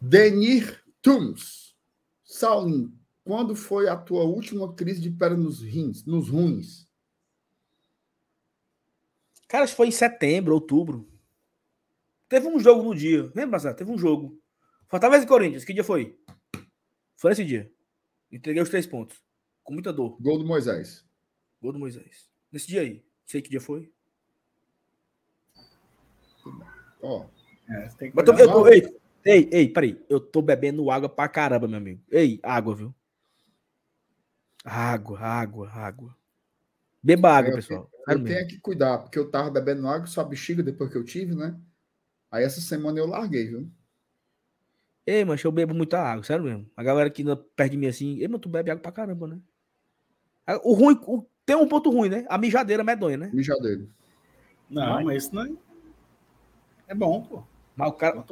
Denir Tums. Saulinho, quando foi a tua última crise de pedra nos rins, nos ruins? Cara, foi em setembro, outubro. Teve um jogo no dia. Lembra, Zé? Teve um jogo. Fortaleza e Corinthians. Que dia foi? Foi esse dia. Entreguei os três pontos. Com muita dor. Gol do Moisés. Gol do Moisés. Nesse dia aí. Sei que dia foi. Ó. É, eu tô, eu tô, ei, ei, ei, peraí. Eu tô bebendo água pra caramba, meu amigo. Ei, água, viu? Água, água, água. Beba água, é, pessoal. Eu, eu tenho que cuidar, porque eu tava bebendo água só bexiga depois que eu tive, né? Aí essa semana eu larguei, viu? Ei, mas eu bebo muita água, sério mesmo. A galera que perto de mim assim, ei, mas tu bebe água pra caramba, né? O ruim, o, tem um ponto ruim, né? A mijadeira medonha, né? Mijadeira. Não, mas, mas isso não é... é bom, pô. Mas o cara.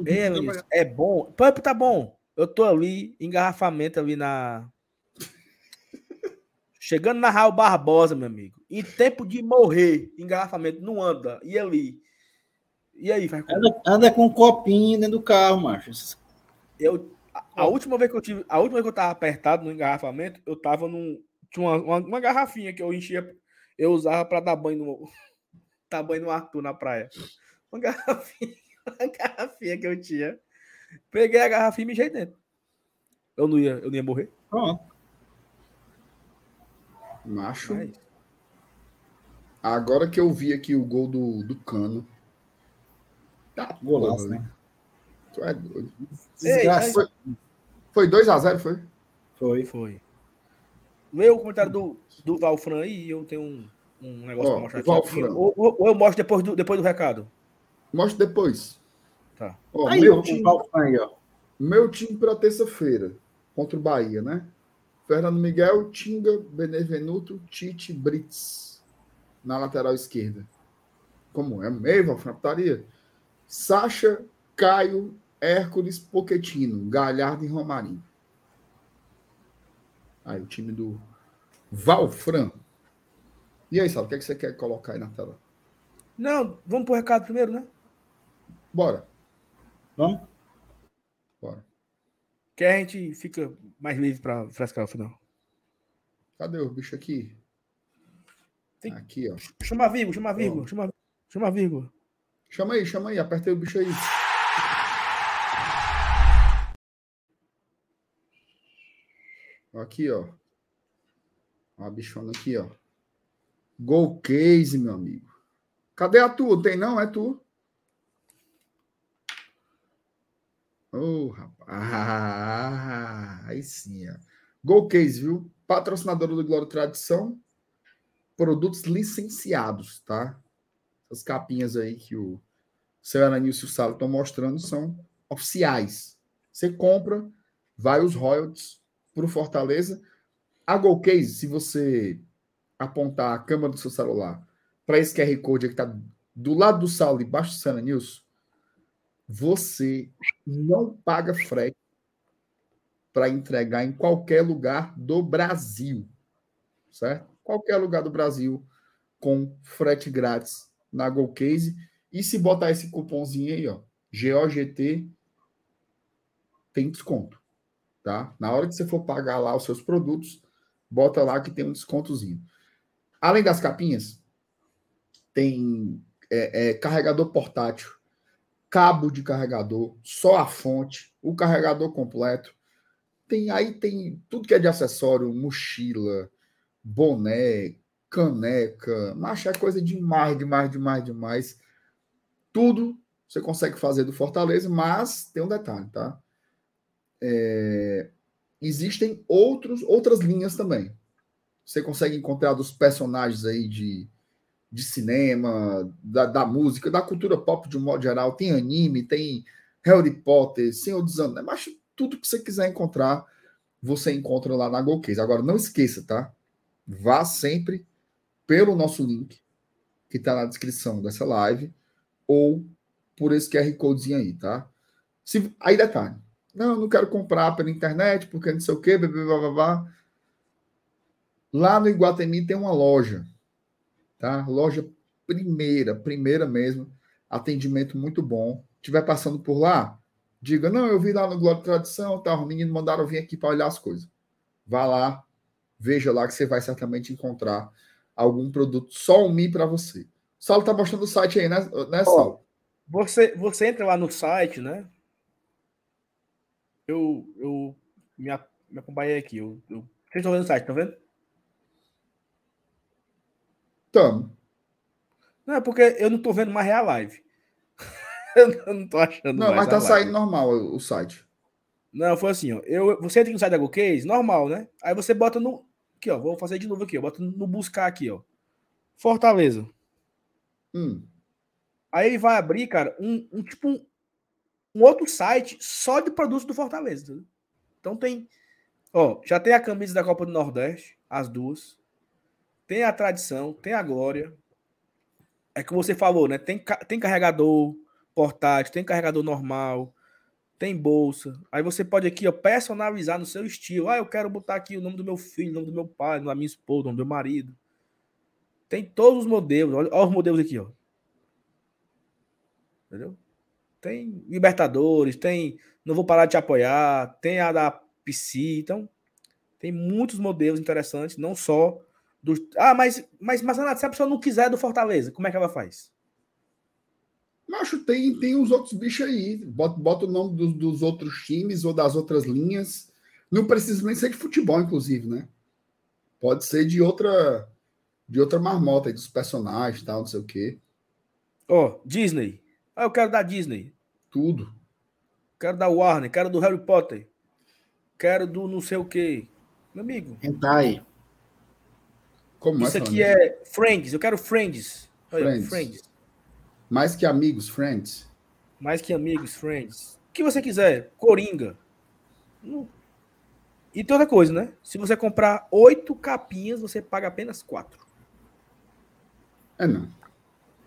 É, é bom. Pump tá bom. Eu tô ali, engarrafamento ali na. Chegando na Raul Barbosa, meu amigo. Em tempo de morrer, engarrafamento, não anda. E ali. E aí, vai anda, anda, com um copinho dentro do carro, macho. Eu, a, a, última vez que eu tive, a última vez que eu tava apertado no engarrafamento, eu tava num. Tinha uma, uma, uma garrafinha que eu enchia, eu usava para dar banho no. dar banho no Arthur na praia. Uma garrafinha, uma garrafinha que eu tinha. Peguei a garrafinha e me dentro. Eu não ia, eu não ia morrer. Pronto. Macho. É Agora que eu vi aqui o gol do, do Cano, Tá, golaço, né? Tu é doido. Desgraça. Foi, foi 2x0, foi? Foi. Foi. Lê o comentário do, do Valfran aí e eu tenho um. um negócio Ó, pra mostrar aqui. Valfran. Ou, ou- ou eu mostro depois do, depois do recado. Mostra depois. Tá. Ó, Aí, meu, time, aí, ó. meu time para terça-feira contra o Bahia, né? Fernando Miguel, Tinga, Benevenuto, Tite, Brits na lateral esquerda. Como é? Meio, Valfran, putaria. Sacha, Caio, Hércules, Poquetino, Galhardo e Romarinho. Aí o time do Valfran. E aí, Sal, o que, é que você quer colocar aí na tela? Não, vamos pro recado primeiro, né? Bora, Vamos? bora. Que a gente fica mais livre pra frescar o final. Cadê o bicho aqui? Tem- Aqui, ó. Chama a vírgula, chama a vírgula, chama, chama a vírgula. Chama aí, chama aí, apertei o bicho aí. Aqui, ó. Ó a bichona aqui, ó. Gol case, meu amigo. Cadê a tua? Tem não? É tu? Ô, rapaz. Ah, aí sim, ó. Gol case, viu? Patrocinadora do Glória Tradição. Produtos licenciados, tá? Essas capinhas aí que o seu Aranilson e o Salo estão mostrando são oficiais. Você compra, vai os royalties para o Fortaleza. A Golcase, se você apontar a câmera do seu celular para esse QR Code que está do lado do Saulo, embaixo do Sana News, você não paga frete para entregar em qualquer lugar do Brasil. Certo? Qualquer lugar do Brasil com frete grátis na Golcase. E se botar esse cupomzinho aí, ó, GOGT, tem desconto, tá? Na hora que você for pagar lá os seus produtos, bota lá que tem um descontozinho. Além das capinhas, tem é, é, carregador portátil, cabo de carregador, só a fonte, o carregador completo. Tem aí tem tudo que é de acessório, mochila, boné, caneca, mas é coisa demais, demais, demais, demais. Tudo você consegue fazer do Fortaleza, mas tem um detalhe, tá? É, existem outros, outras linhas também. Você consegue encontrar dos personagens aí de, de cinema, da, da música, da cultura pop de um modo geral. Tem anime, tem Harry Potter, Senhor dos Anéis, mas tudo que você quiser encontrar, você encontra lá na Golcase. Agora, não esqueça, tá? Vá sempre pelo nosso link, que está na descrição dessa live, ou por esse QR Codezinho aí, tá? Se, aí detalhe. Não, não quero comprar pela internet, porque não sei o quê, blá, blá, blá, blá. Lá no Iguatemi tem uma loja, tá? Loja primeira, primeira mesmo. Atendimento muito bom. Tiver passando por lá, diga, não, eu vi lá no e Tradição, tá? Os meninos mandaram vir aqui para olhar as coisas. Vá lá, veja lá que você vai certamente encontrar algum produto só um Mi para você. Saulo tá mostrando o site aí, né, né Saulo? Você, você entra lá no site, né? Eu, eu me, me acompanhei aqui. Eu, eu, vocês estão vendo o site, estão vendo? Tamo. Não, é porque eu não tô vendo mais a live. eu não tô achando Não, mas tá live. saindo normal o site. Não, foi assim, ó. Eu, você entra no site da GoCase, normal, né? Aí você bota no. Aqui, ó. Vou fazer de novo aqui, ó. Bota no buscar aqui, ó. Fortaleza. Hum. Aí ele vai abrir, cara, um, um tipo um, um outro site só de produtos do Fortaleza. entendeu? Então tem. Ó, já tem a camisa da Copa do Nordeste, as duas. Tem a tradição, tem a glória. É que você falou, né? Tem, tem carregador portátil, tem carregador normal, tem bolsa. Aí você pode aqui, ó, personalizar no seu estilo. Ah, eu quero botar aqui o nome do meu filho, o nome do meu pai, da minha esposa, o nome do meu marido. Tem todos os modelos. Olha, olha os modelos aqui, ó. Entendeu? Tem Libertadores, tem Não Vou Parar de Te Apoiar, tem a da PC, então tem muitos modelos interessantes, não só dos. Ah, mas, mas, mas Renato, se a pessoa não quiser do Fortaleza, como é que ela faz? Macho, tem, tem os outros bichos aí. Bota, bota o nome dos, dos outros times ou das outras linhas. Não precisa nem ser de futebol, inclusive, né? Pode ser de outra de outra marmota aí, dos personagens tal, não sei o quê. Ó, Disney. Ah, eu quero da Disney. Tudo. Quero da Warner, quero do Harry Potter. Quero do não sei o quê. Meu amigo, Hentai. Como Isso é, aqui é Friends. Eu quero Friends. Olha, Friends. Friends. Mais que amigos, friends. Mais que amigos, Friends. O que você quiser. Coringa. E tem outra coisa, né? Se você comprar oito capinhas, você paga apenas quatro. É não.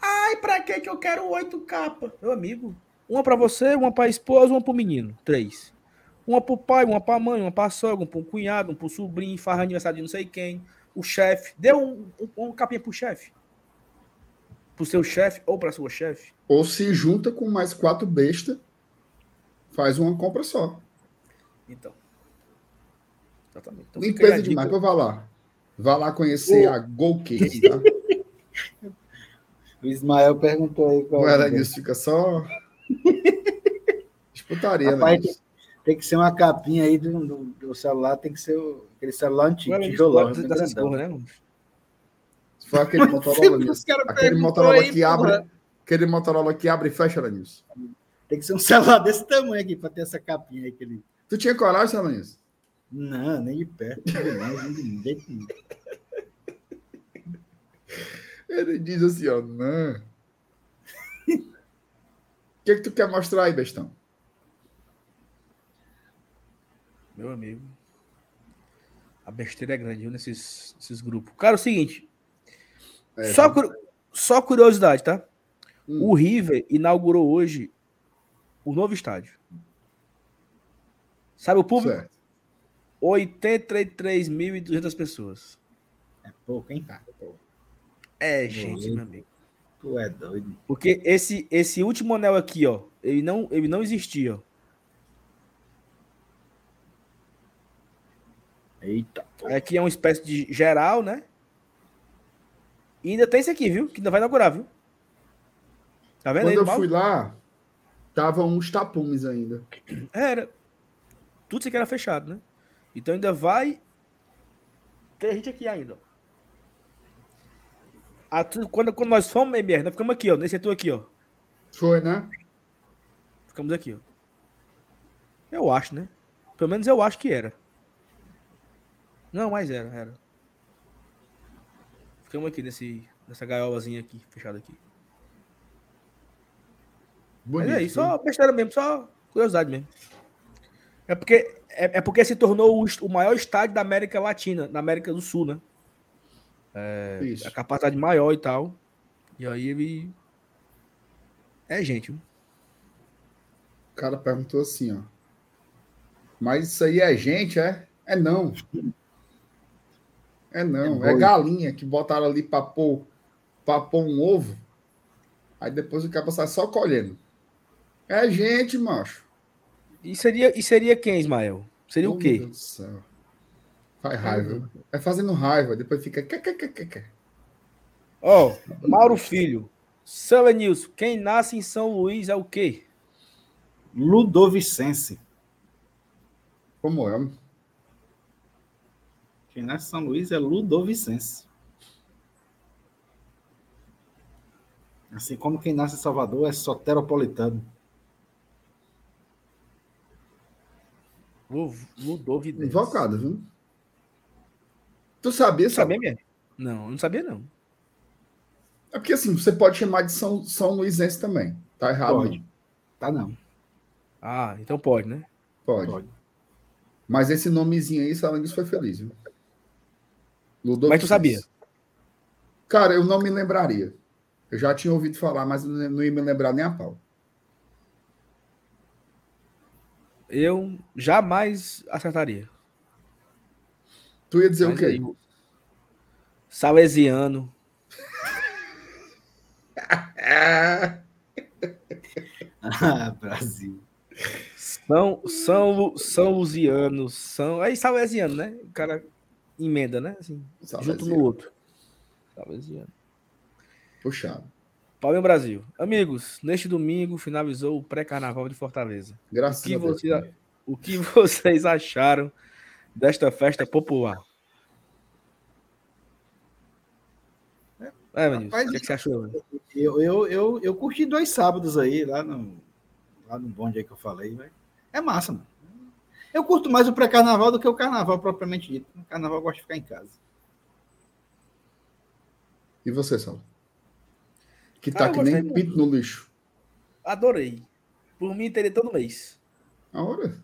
Ai, pra que que eu quero oito capas? Meu amigo. Uma pra você, uma pra esposa, uma pro menino. Três. Uma pro pai, uma pra mãe, uma pra sogra, um pro cunhado, um pro sobrinho, farra aniversário de não sei quem. O chefe. Dê um, um, uma capinha pro chefe. Pro seu chefe ou pra sua chefe. Ou se junta com mais quatro bestas, faz uma compra só. Então. Exatamente. Então, Limpeza dica. demais, pô, vá lá. Vá lá conhecer Ô. a Go Cake, tá? O Ismael perguntou aí qual O é o Elenilson fica só. Disputaria, Rapaz, né? Tem que ser uma capinha aí do, do, do celular, tem que ser o- aquele celular antigo, tijolão. dessas grandão. cores, né? Se for aquele Motorola, aquele Motorola aí, que porra. abre. Aquele Motorola que abre e fecha, Elenilson. Tem que ser um celular desse tamanho aqui para ter essa capinha aí. Aquele... Tu tinha coragem, Elenilson? Não, nem de perto, nem de jeito. Ele diz assim, ó, não. O que, que tu quer mostrar aí, bestão? Meu amigo. A besteira é grande, viu, nesses, nesses grupos. Cara, é o seguinte. É, só, cur- só curiosidade, tá? Hum. O River inaugurou hoje o novo estádio. Sabe o público? Certo. 83.200 pessoas. É pouco, hein? É, gente, Uhum. meu amigo. Tu é doido. Porque esse, esse último anel aqui, ó, ele não, ele não existia. ó. Eita. Aqui é uma espécie de geral, né? E ainda tem esse aqui, viu? Que ainda vai inaugurar, viu? Tá vendo Quando aí, eu Mal? fui lá, tava uns tapumes ainda. Era. Tudo isso aqui era fechado, né? Então ainda vai ter gente aqui ainda. ó. A quando, quando nós fomos, MR, nós ficamos aqui, ó. Nesse setor aqui, ó. Foi, né? Ficamos aqui, ó. Eu acho, né? Pelo menos eu acho que era. Não, mas era, era. Ficamos aqui nesse, nessa gaiolazinha aqui, fechada aqui. Bonito. Mas é isso, só besteira mesmo, só curiosidade mesmo. É porque, é, é porque se tornou o, o maior estádio da América Latina, da América do Sul, né? Isso. A capacidade maior e tal. E aí ele. É gente, viu? O cara perguntou assim, ó. Mas isso aí é gente, é? É não. É não. É É, galinha que botaram ali pra pôr, pra pôr um ovo. Aí depois o cara sai só colhendo. É gente, macho. E seria, e seria quem, Ismael? Seria Oh, o meu quê? Deus do céu. Faz raiva. É fazendo raiva. Depois fica. Ó, Mauro Filho. São Nilson, quem nasce em São Luís é o quê? Ludovicense. Como é? Quem nasce em São Luís é Ludovicense. Assim como quem nasce em Salvador é soteropolitano. Ludovidense. Invocado, viu? Tu sabia, Não sabia mesmo? Não, eu não sabia não. É porque assim, você pode chamar de São, São Luisense também. Tá errado. Pode. Tá não. Ah, então pode, né? Pode. Pode. Mas esse nomezinho aí, Salangues foi feliz, viu? Ludovico Mas tu sabia? Cara, eu não me lembraria. Eu já tinha ouvido falar, mas não ia me lembrar nem a pau. Eu jamais acertaria. Tu ia dizer Mas o quê? o Salesiano. Ah, Brasil. São, São, São Luziano. São. Aí Salesiano, né? O cara emenda, né? Assim, junto no outro. Salesiano. Puxado. Paulinho Brasil. Amigos, neste domingo finalizou o pré-carnaval de Fortaleza. O Graças que, a Deus. você, o que vocês acharam desta festa popular? É, Manilson, Rapaz, o que, é que você achou? Eu, eu, eu, eu curti dois sábados aí, lá no, lá no bonde aí que eu falei. Mas é massa, mano. Eu curto mais o pré-carnaval do que o carnaval propriamente dito. No carnaval eu gosto de ficar em casa. E você, Saulo? Que tá ah, que nem pinto no lixo. Adorei. Por mim, teria todo mês. A hora?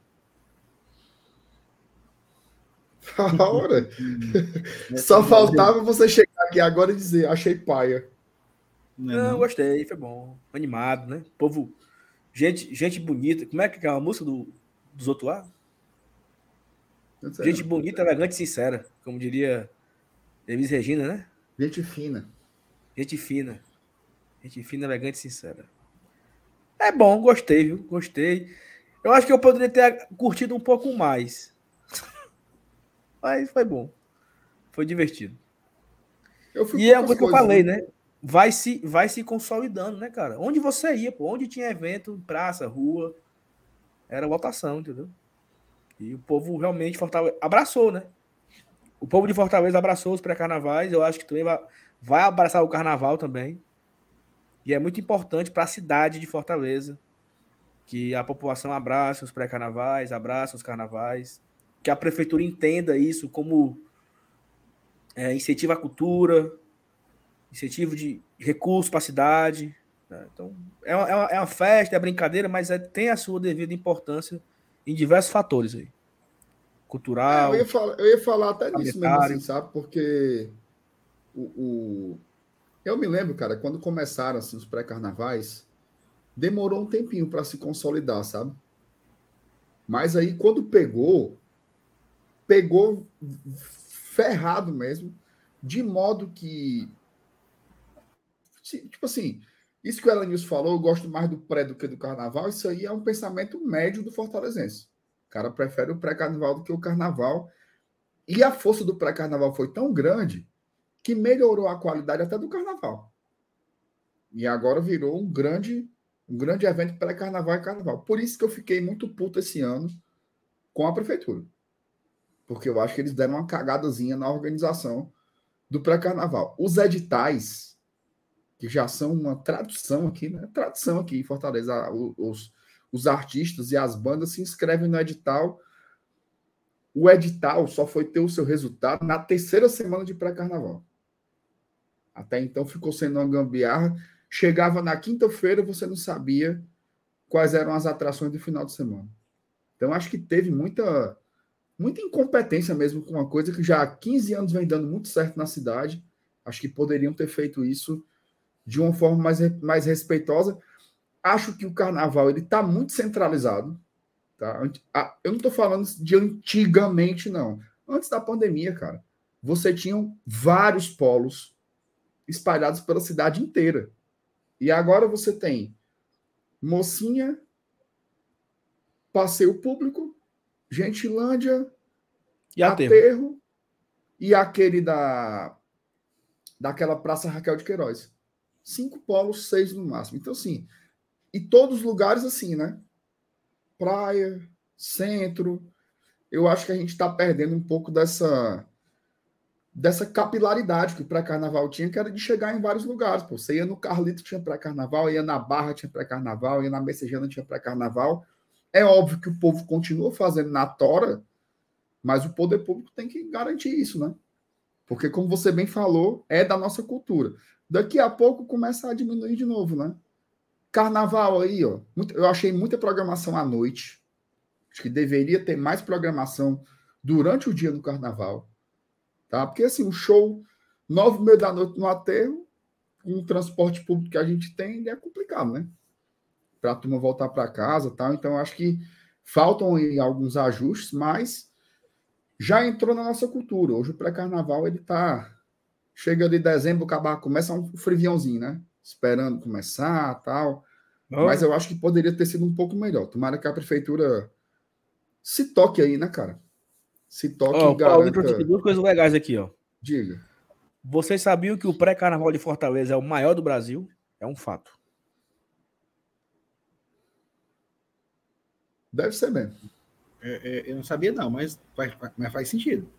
A hora? Só faltava você chegar aqui agora e dizer, achei paia. Não, não, gostei, foi bom. Animado, né? Povo, gente, gente bonita. Como é que é a música do, dos outros lá? Gente bonita, elegante e sincera, como diria Elis Regina, né? Gente fina. Gente fina. Gente fina, elegante e sincera. É bom, gostei, viu? Gostei. Eu acho que eu poderia ter curtido um pouco mais. Mas foi bom. Foi divertido. e é o que eu falei, né? Vai se, vai se consolidando, né, cara? Onde você ia, pô, onde tinha evento, praça, rua, era votação, entendeu? E o povo realmente Fortaleza abraçou, né? O povo de Fortaleza abraçou os pré-carnavais. Eu acho que também vai, vai abraçar o carnaval também. E é muito importante para a cidade de Fortaleza que a população abrace os pré-carnavais, abrace os carnavais, que a prefeitura entenda isso como é, incentivo à cultura, incentivo de recursos para a cidade. Né? Então, é uma, é uma, festa, é brincadeira, mas é, tem a sua devida importância em diversos fatores aí. Cultural. É, eu, ia falar, eu, ia falar, até disso mesmo, assim, sabe? Porque o, o, eu me lembro, cara, quando começaram assim, os pré-carnavais, demorou um tempinho para se consolidar, sabe? Mas aí, quando pegou, pegou ferrado mesmo, de modo que. Tipo assim, isso que o Elanius falou, eu gosto mais do pré do que do carnaval, isso aí é um pensamento médio do fortalezense. O cara prefere o pré-carnaval do que o carnaval. E a força do pré-carnaval foi tão grande que melhorou a qualidade até do carnaval. E agora virou um grande um grande evento pré-carnaval e carnaval. Por isso que eu fiquei muito puto esse ano com a prefeitura. Porque eu acho que eles deram uma cagadazinha na organização do pré-carnaval. Os editais, que já são uma tradução aqui, né? Tradução aqui em Fortaleza. Os, os artistas e as bandas se inscrevem no edital. O edital só foi ter o seu resultado na terceira semana de pré-carnaval. Até então ficou sendo uma gambiarra Chegava na quinta-feira, você não sabia quais eram as atrações do final de semana. Então, acho que teve muita, muita incompetência mesmo com uma coisa que já há 15 anos vem dando muito certo na cidade. Acho que poderiam ter feito isso de uma forma mais, mais respeitosa. Acho que o carnaval ele está muito centralizado. Tá? Eu não estou falando de antigamente, não. Antes da pandemia, cara, você tinha vários polos espalhados pela cidade inteira. E agora você tem Mocinha, Passeio Público, Gentilândia, e Aterro, Aterro e aquele da daquela Praça Raquel de Queiroz. Cinco polos, seis no máximo. Então, assim, e todos os lugares assim, né? Praia, centro. Eu acho que a gente está perdendo um pouco dessa dessa capilaridade que o pré-carnaval tinha, que era de chegar em vários lugares. Pô. Você ia no Carlito, tinha pré-carnaval, ia na Barra, tinha pré-carnaval, ia na Messejana, tinha pré-carnaval. É óbvio que o povo continua fazendo na tora, mas o poder público tem que garantir isso, né? Porque, como você bem falou, é da nossa cultura. Daqui a pouco começa a diminuir de novo, né? Carnaval aí, ó. Eu achei muita programação à noite. Acho que deveria ter mais programação durante o dia no carnaval Tá? Porque assim, o show, nove e meia da noite no aterro, um transporte público que a gente tem, é complicado, né? Para a turma voltar para casa tal. Então, acho que faltam alguns ajustes, mas já entrou na nossa cultura. Hoje o pré-carnaval ele tá. Chega de dezembro, acabar, começa um friviãozinho, né? Esperando começar tal. Oh. Mas eu acho que poderia ter sido um pouco melhor. Tomara que a prefeitura se toque aí, né, cara? Se toque oh, garanta... Paulo, duas coisas legais aqui, ó. Diga. Vocês sabiam que o pré-carnaval de Fortaleza é o maior do Brasil? É um fato. Deve ser mesmo. É, é, eu não sabia, não, mas faz, mas faz sentido.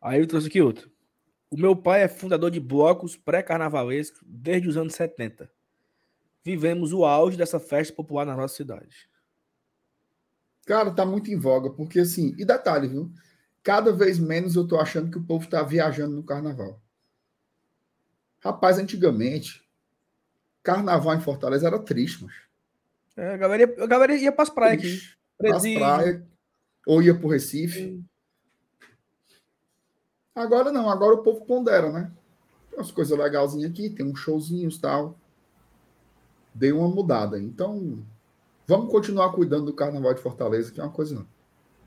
Aí eu trouxe aqui outro. O meu pai é fundador de blocos pré-carnavalescos desde os anos 70. Vivemos o auge dessa festa popular na nossa cidade. Cara, tá muito em voga, porque assim, e detalhe, viu? cada vez menos eu tô achando que o povo tá viajando no carnaval. Rapaz, antigamente, carnaval em Fortaleza era triste, mas. É, a galera ia, a galera ia pras praias aqui. Ou ia pro Recife. Agora não, agora o povo pondera, né? Tem umas coisas legalzinhas aqui, tem uns showzinhos e tal. Deu uma mudada. Então, vamos continuar cuidando do carnaval de Fortaleza, que é uma coisa.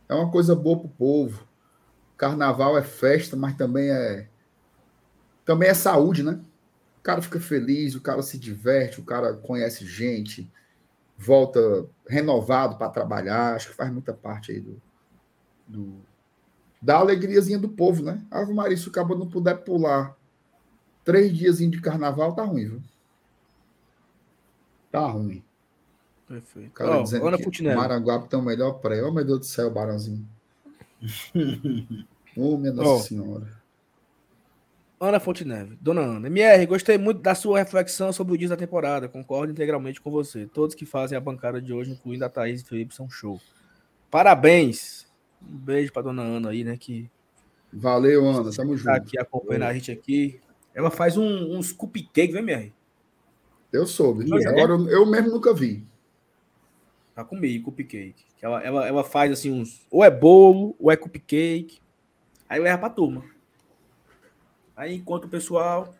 É uma coisa boa pro povo. Carnaval é festa, mas também é. Também é saúde, né? O cara fica feliz, o cara se diverte, o cara conhece gente, volta renovado para trabalhar. Acho que faz muita parte aí do, do da alegriazinha do povo, né? Ave Maria, se o cabo não puder pular três dias de carnaval, tá ruim, viu? Tá ruim. Perfeito. O cara Ó, dizendo Ana que Putinelli. Maranguape tem o melhor pré. Oh, meu Deus do céu, Barãozinho. oh, minha Nossa Ó. Senhora. Ana Fonteneve. Dona Ana. MR, gostei muito da sua reflexão sobre o dia da temporada. Concordo integralmente com você. Todos que fazem a bancada de hoje, incluindo a Thaís e Felipe, são show. Parabéns. Um beijo pra Dona Ana aí, né? Que Valeu, Ana. Tamo tá junto. aqui acompanhando a gente aqui. Ela faz um, uns cupcake, vem, MR? Eu soube. Pois é. Agora eu, eu mesmo nunca vi. Já comi cupcake. Ela, ela, ela faz assim uns. Ou é bolo, ou é cupcake. Aí leva pra turma. Aí encontra o pessoal.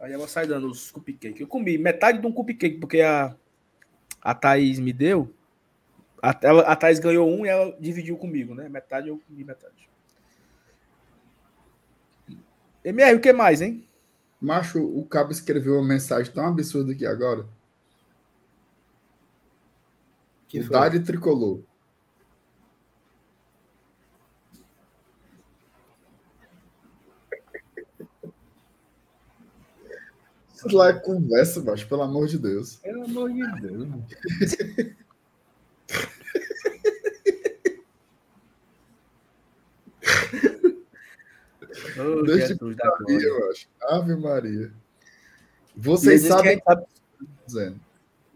Aí ela sai dando os cupcake. Eu comi metade de um cupcake, porque a, a Thaís me deu. A, ela, a Thaís ganhou um e ela dividiu comigo, né? Metade eu comi metade. MR, o que mais, hein? Macho, o cabo escreveu uma mensagem tão absurda aqui agora. Que o? Dari tricolor. Isso lá é conversa, macho, pelo amor de Deus. Pelo amor de Deus. Jesus da glória. Eu acho. Ave Maria. Vocês sabem, sabe- dizendo.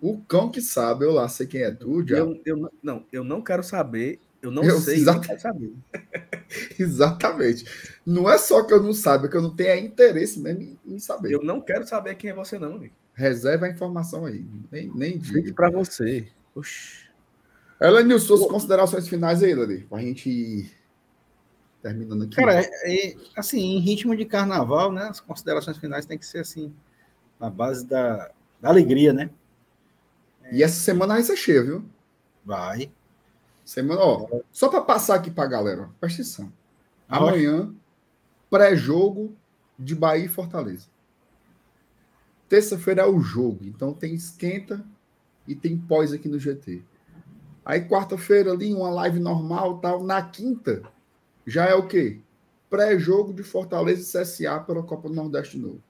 O cão que sabe, eu lá sei quem é tu, já. Eu, eu, não, eu não quero saber. Eu não Eu- sei, não quero saber. Exatamente. Não é só que eu não saiba, é que eu não tenho interesse mesmo em- saber. Eu não quero saber quem é você, não, amigo. Reserva a informação aí. Nem, nem diga. pra você. Oxi. Elenil, suas considerações finais aí, Lani, pra gente ir terminando aqui. Cara, é- é, assim, em ritmo de carnaval, né? As considerações finais têm que ser assim, na base da, da alegria, né? E essa semana vai ser cheia, viu? Vai. Semana, ó, só para passar aqui pra galera, ó, presta atenção. Ah, Amanhã, pré-jogo de Bahia e Fortaleza. Terça-feira é o jogo, então tem esquenta e tem pós aqui no GT. Aí quarta-feira ali uma live normal, tal. Na quinta já é o quê? Pré-jogo de Fortaleza e CSA pela Copa do Nordeste de novo.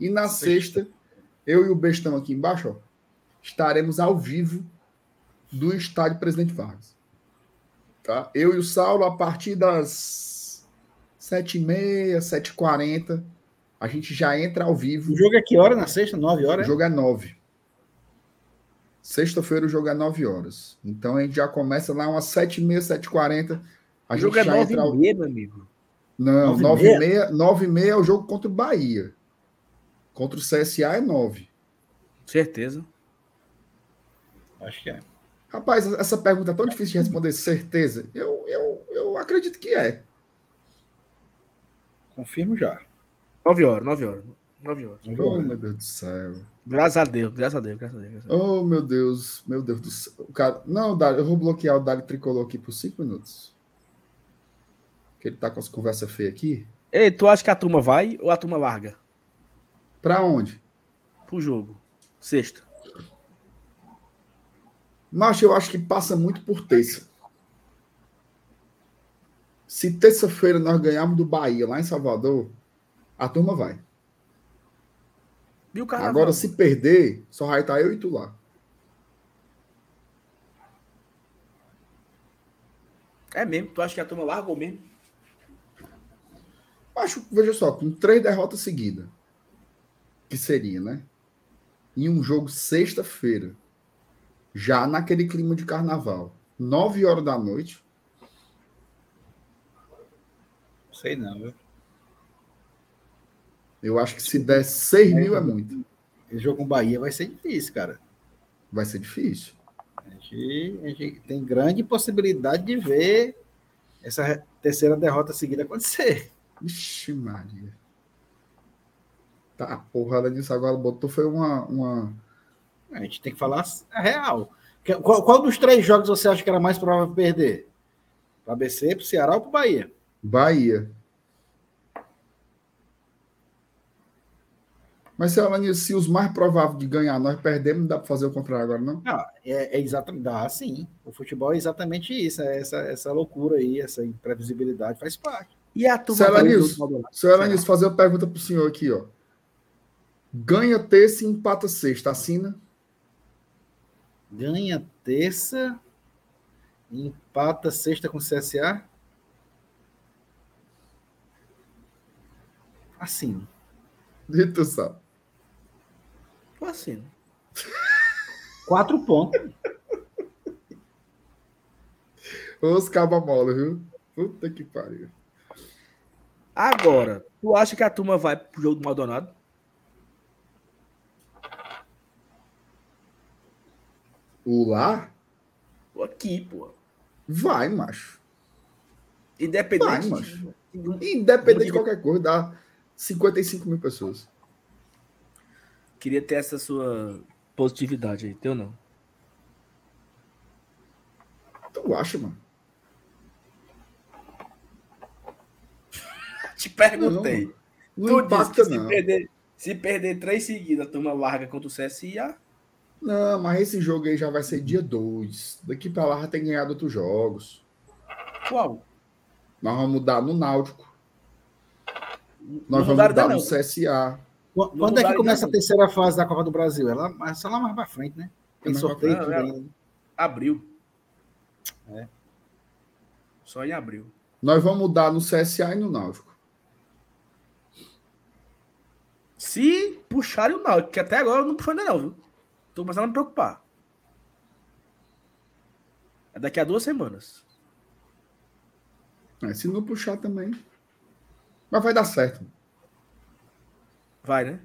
E na sexta, eu e o Bestão aqui embaixo, ó, estaremos ao vivo do estádio Presidente Vargas. Tá? Eu e o Saulo, a partir das 7h30, 7h40, a gente já entra ao vivo. O jogo é que hora na sexta? Nove O horas? jogo é 9. Sexta-feira o jogo é 9 horas. Então a gente já começa lá umas 7h30, 7h40. A O gente jogo é já nove entra e ao... meia, meu amigo. Não, Nove e 9h30 9h30 é o jogo contra o Bahia. Contra o CSA é 9. Certeza. Acho que é. Rapaz, essa pergunta é tão difícil de responder, certeza. Eu, eu, eu acredito que é. Confirmo já. Nove horas, nove horas. Nove horas. Nove Oh, horas. meu Deus do céu. Graças a Deus, graças a Deus, graças a Deus. graças a Deus. Oh, meu Deus, meu Deus do céu. O cara... Não, Dário, eu vou bloquear o Dário Tricolor aqui por cinco minutos. Que ele tá com as conversas feias aqui. Ei, tu acha que a turma vai ou a turma larga Pra onde? pro jogo? Sexta. Mas eu acho que passa muito por terça. Se terça-feira nós ganharmos do Bahia lá em Salvador, a turma vai. Agora, se perder, só vai estar eu e tu lá. É mesmo? Tu acha que a turma largou mesmo? Acho, veja só, com três derrotas seguidas, que seria, né? Em um jogo sexta-feira, já naquele clima de carnaval, nove horas da noite, Sei não, viu? Eu acho que se der 6 mil é muito. Esse jogo com Bahia vai ser difícil, cara. Vai ser difícil. A gente, a gente tem grande possibilidade de ver essa terceira derrota seguida acontecer. Vixe, Maria. Tá, a porrada disso agora botou foi uma, uma. A gente tem que falar a real. Qual, qual dos três jogos você acha que era mais provável perder? Para ABC, para o Ceará ou para Bahia? Bahia. Mas se, ela, se os mais prováveis de ganhar nós perdemos, não dá para fazer o contrário agora, não? Não, é, é exatamente. Dá sim. O futebol é exatamente isso. É essa, essa loucura aí, essa imprevisibilidade faz parte. E a turma Seu Maldonado? Seu fazer uma pergunta pro senhor aqui, ó. Ganha terça e empata sexta, assina? Ganha terça, empata sexta com o CSA. Assim. Dito sabe. Como assim? Quatro pontos. Os cabamola, viu? Puta que pariu. Agora, tu acha que a turma vai pro jogo do Maldonado? Lá Aqui, pô. vai, macho. Independente. Vai, de- macho. de- Independente de qualquer coisa, dá 55 mil pessoas. Queria ter essa sua positividade aí, teu não. Tu acha, mano? Te perguntei. Não tu disse impacta, que se não. perder, se perder três seguidas, a turma larga contra o CSA. Não, mas esse jogo aí já vai ser dia 2. Daqui pra lá já tem ganhado outros jogos. Qual? Nós vamos mudar no Náutico. Não Nós vamos mudar no não. CSA. Não Quando é que começa a terceira fase da Copa do Brasil? Ela é só lá mais pra frente, né? Tem É pra sorteio tudo ainda. Abril. É. Só em abril. Nós vamos mudar no CSA e no Náutico. Se puxarem o Náutico, que até agora não puxou ainda não, viu? Tô começando a me preocupar. É daqui a duas semanas. É, se não puxar também. Mas vai dar certo. Vai, né?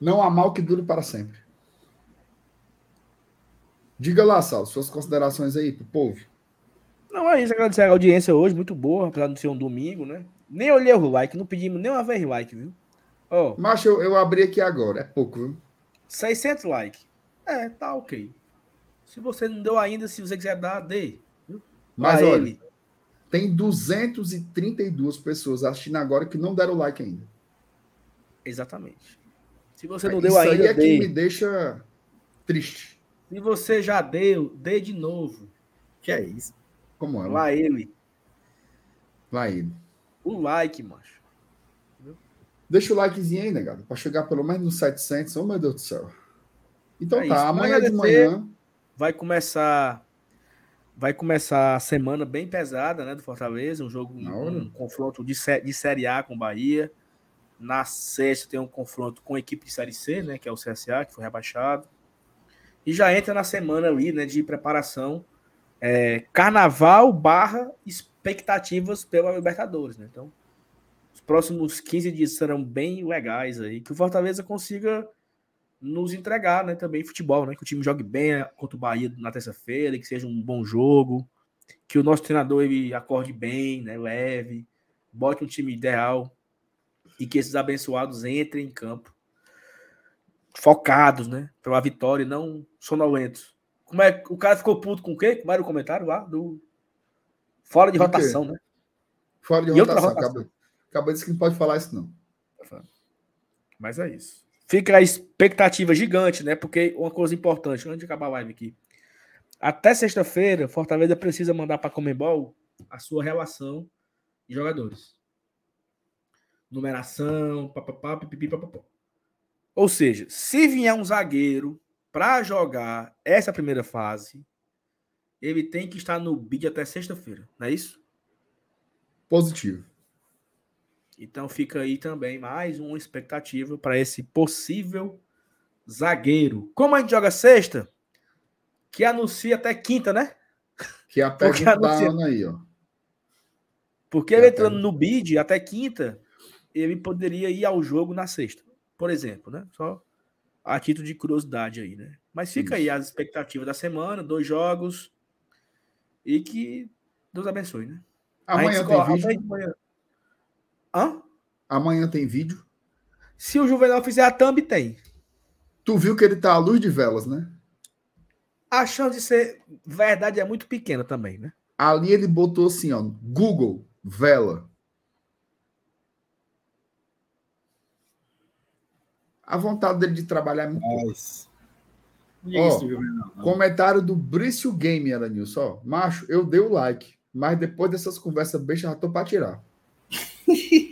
Não há mal que dure para sempre. Diga lá, Sal, suas considerações aí pro povo. Não, é isso. Agradecer a audiência hoje, muito boa, apesar de ser um domingo, né? Nem olhei o like, não pedimos nem uma vez like, viu? Ó, Mas eu, eu abri aqui agora, é pouco, viu? 600 likes. É, tá ok. Se você não deu ainda, se você quiser dar, dê. Mas Pra olha, ele. tem 232 pessoas assistindo agora que não deram like ainda. Exatamente. Se você não Isso deu aí ainda, é que dê. me deixa triste. Se você já deu, dê de novo. Que é isso? Como é? Lá ele. Lá ele. O like, macho. Deixa o likezinho aí, negado, para chegar pelo menos nos 700. Oh, meu Deus do céu. Então É tá, isso. amanhã de manhã. Vai começar. Vai começar a semana bem pesada, né? Do Fortaleza. Um jogo, um, um confronto de, sé- de Série A com o Bahia. Na sexta tem um confronto com a equipe de Série C, né? Que é o CSA, que foi rebaixado. E já entra na semana ali, né? De preparação. é, carnaval barra expectativas pela Libertadores, né? Então, os próximos 15 dias serão bem legais aí. Que o Fortaleza consiga nos entregar, né, também futebol, né, que o time jogue bem contra o Bahia na terça-feira, que seja um bom jogo, que o nosso treinador ele acorde bem, né, leve, bote um time ideal e que esses abençoados entrem em campo focados, né, pela vitória e não sonolentos. Como é o cara ficou puto com o quê? Como era o comentário lá do fora de rotação, né? Fora de rotação. rotação. Acaba, acaba de dizer que não pode falar isso, não. Mas é isso. Fica a expectativa gigante, né? Porque uma coisa importante, antes de acabar a live aqui. Até sexta-feira, Fortaleza precisa mandar para a Comembol a sua relação de jogadores. Numeração, papapá, pipipi, papapá. Ou seja, se vier um zagueiro para jogar essa primeira fase, ele tem que estar no bid até sexta-feira, não é isso? Positivo. Então fica aí também mais uma expectativa para esse possível zagueiro. Como a gente joga sexta, que anuncia até quinta, né? Que é a Porque pergunta da Ana aí, ó. Porque ele entrando no bid até quinta, ele poderia ir ao jogo na sexta, por exemplo, né? Só a título de curiosidade aí, né? Mas fica Isso. aí as expectativas da semana, dois jogos e que Deus abençoe, né? Amanhã tem vídeo. Amanhã. Hã? Amanhã tem vídeo. Se o Juvenal fizer a thumb, tem. Tu viu que ele tá à luz de velas, né? A chance de ser verdade é muito pequena também, né? Ali ele botou assim, ó, Google, vela. A vontade dele de trabalhar é muito. Nice. Ó, comentário do Brício Game, Aranilson. Ó, macho, eu dei o like, mas depois dessas conversas besta, já tô pra tirar.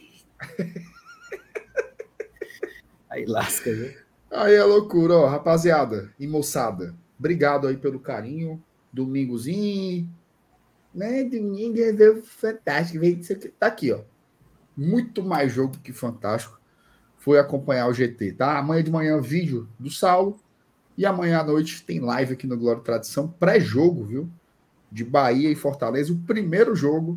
Aí lasca, viu? Aí é loucura, ó, rapaziada e moçada. Obrigado aí pelo carinho. Domingozinho. Né? Domingo é fantástico. Tá aqui, ó. Muito mais jogo que fantástico. Foi acompanhar o GT, tá? Amanhã de manhã, vídeo do Saulo. E amanhã à noite tem live aqui no Glória Tradição, pré-jogo, viu? De Bahia e Fortaleza, o primeiro jogo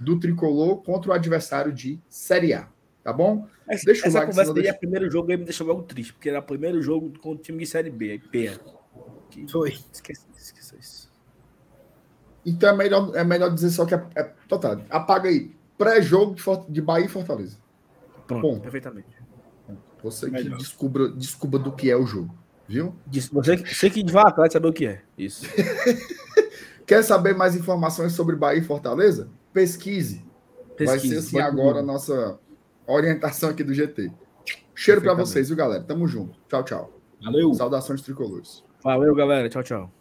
do tricolor contra o adversário de Série A. Tá bom? Essa, deixa essa like, conversa aí deixa... é primeiro jogo aí me deixou logo triste, porque era o primeiro jogo com o time de Série B, aí pena. Que... Foi. Esqueci, esqueci isso. Então é melhor, é melhor dizer só que é, é total. Apaga aí. Pré-jogo de, de Bahia e Fortaleza. Pronto, Bom, perfeitamente. Você melhor. que descubra, descubra do que é o jogo, viu? Você, você que vai atrás saber o que é. Isso. Quer saber mais informações sobre Bahia e Fortaleza? Pesquise. Pesquise. Vai ser assim agora a nossa orientação aqui do GT. Cheiro para vocês, viu, galera? Tamo junto. Tchau, tchau. Valeu. Saudações tricolores. Valeu, galera. Tchau, tchau.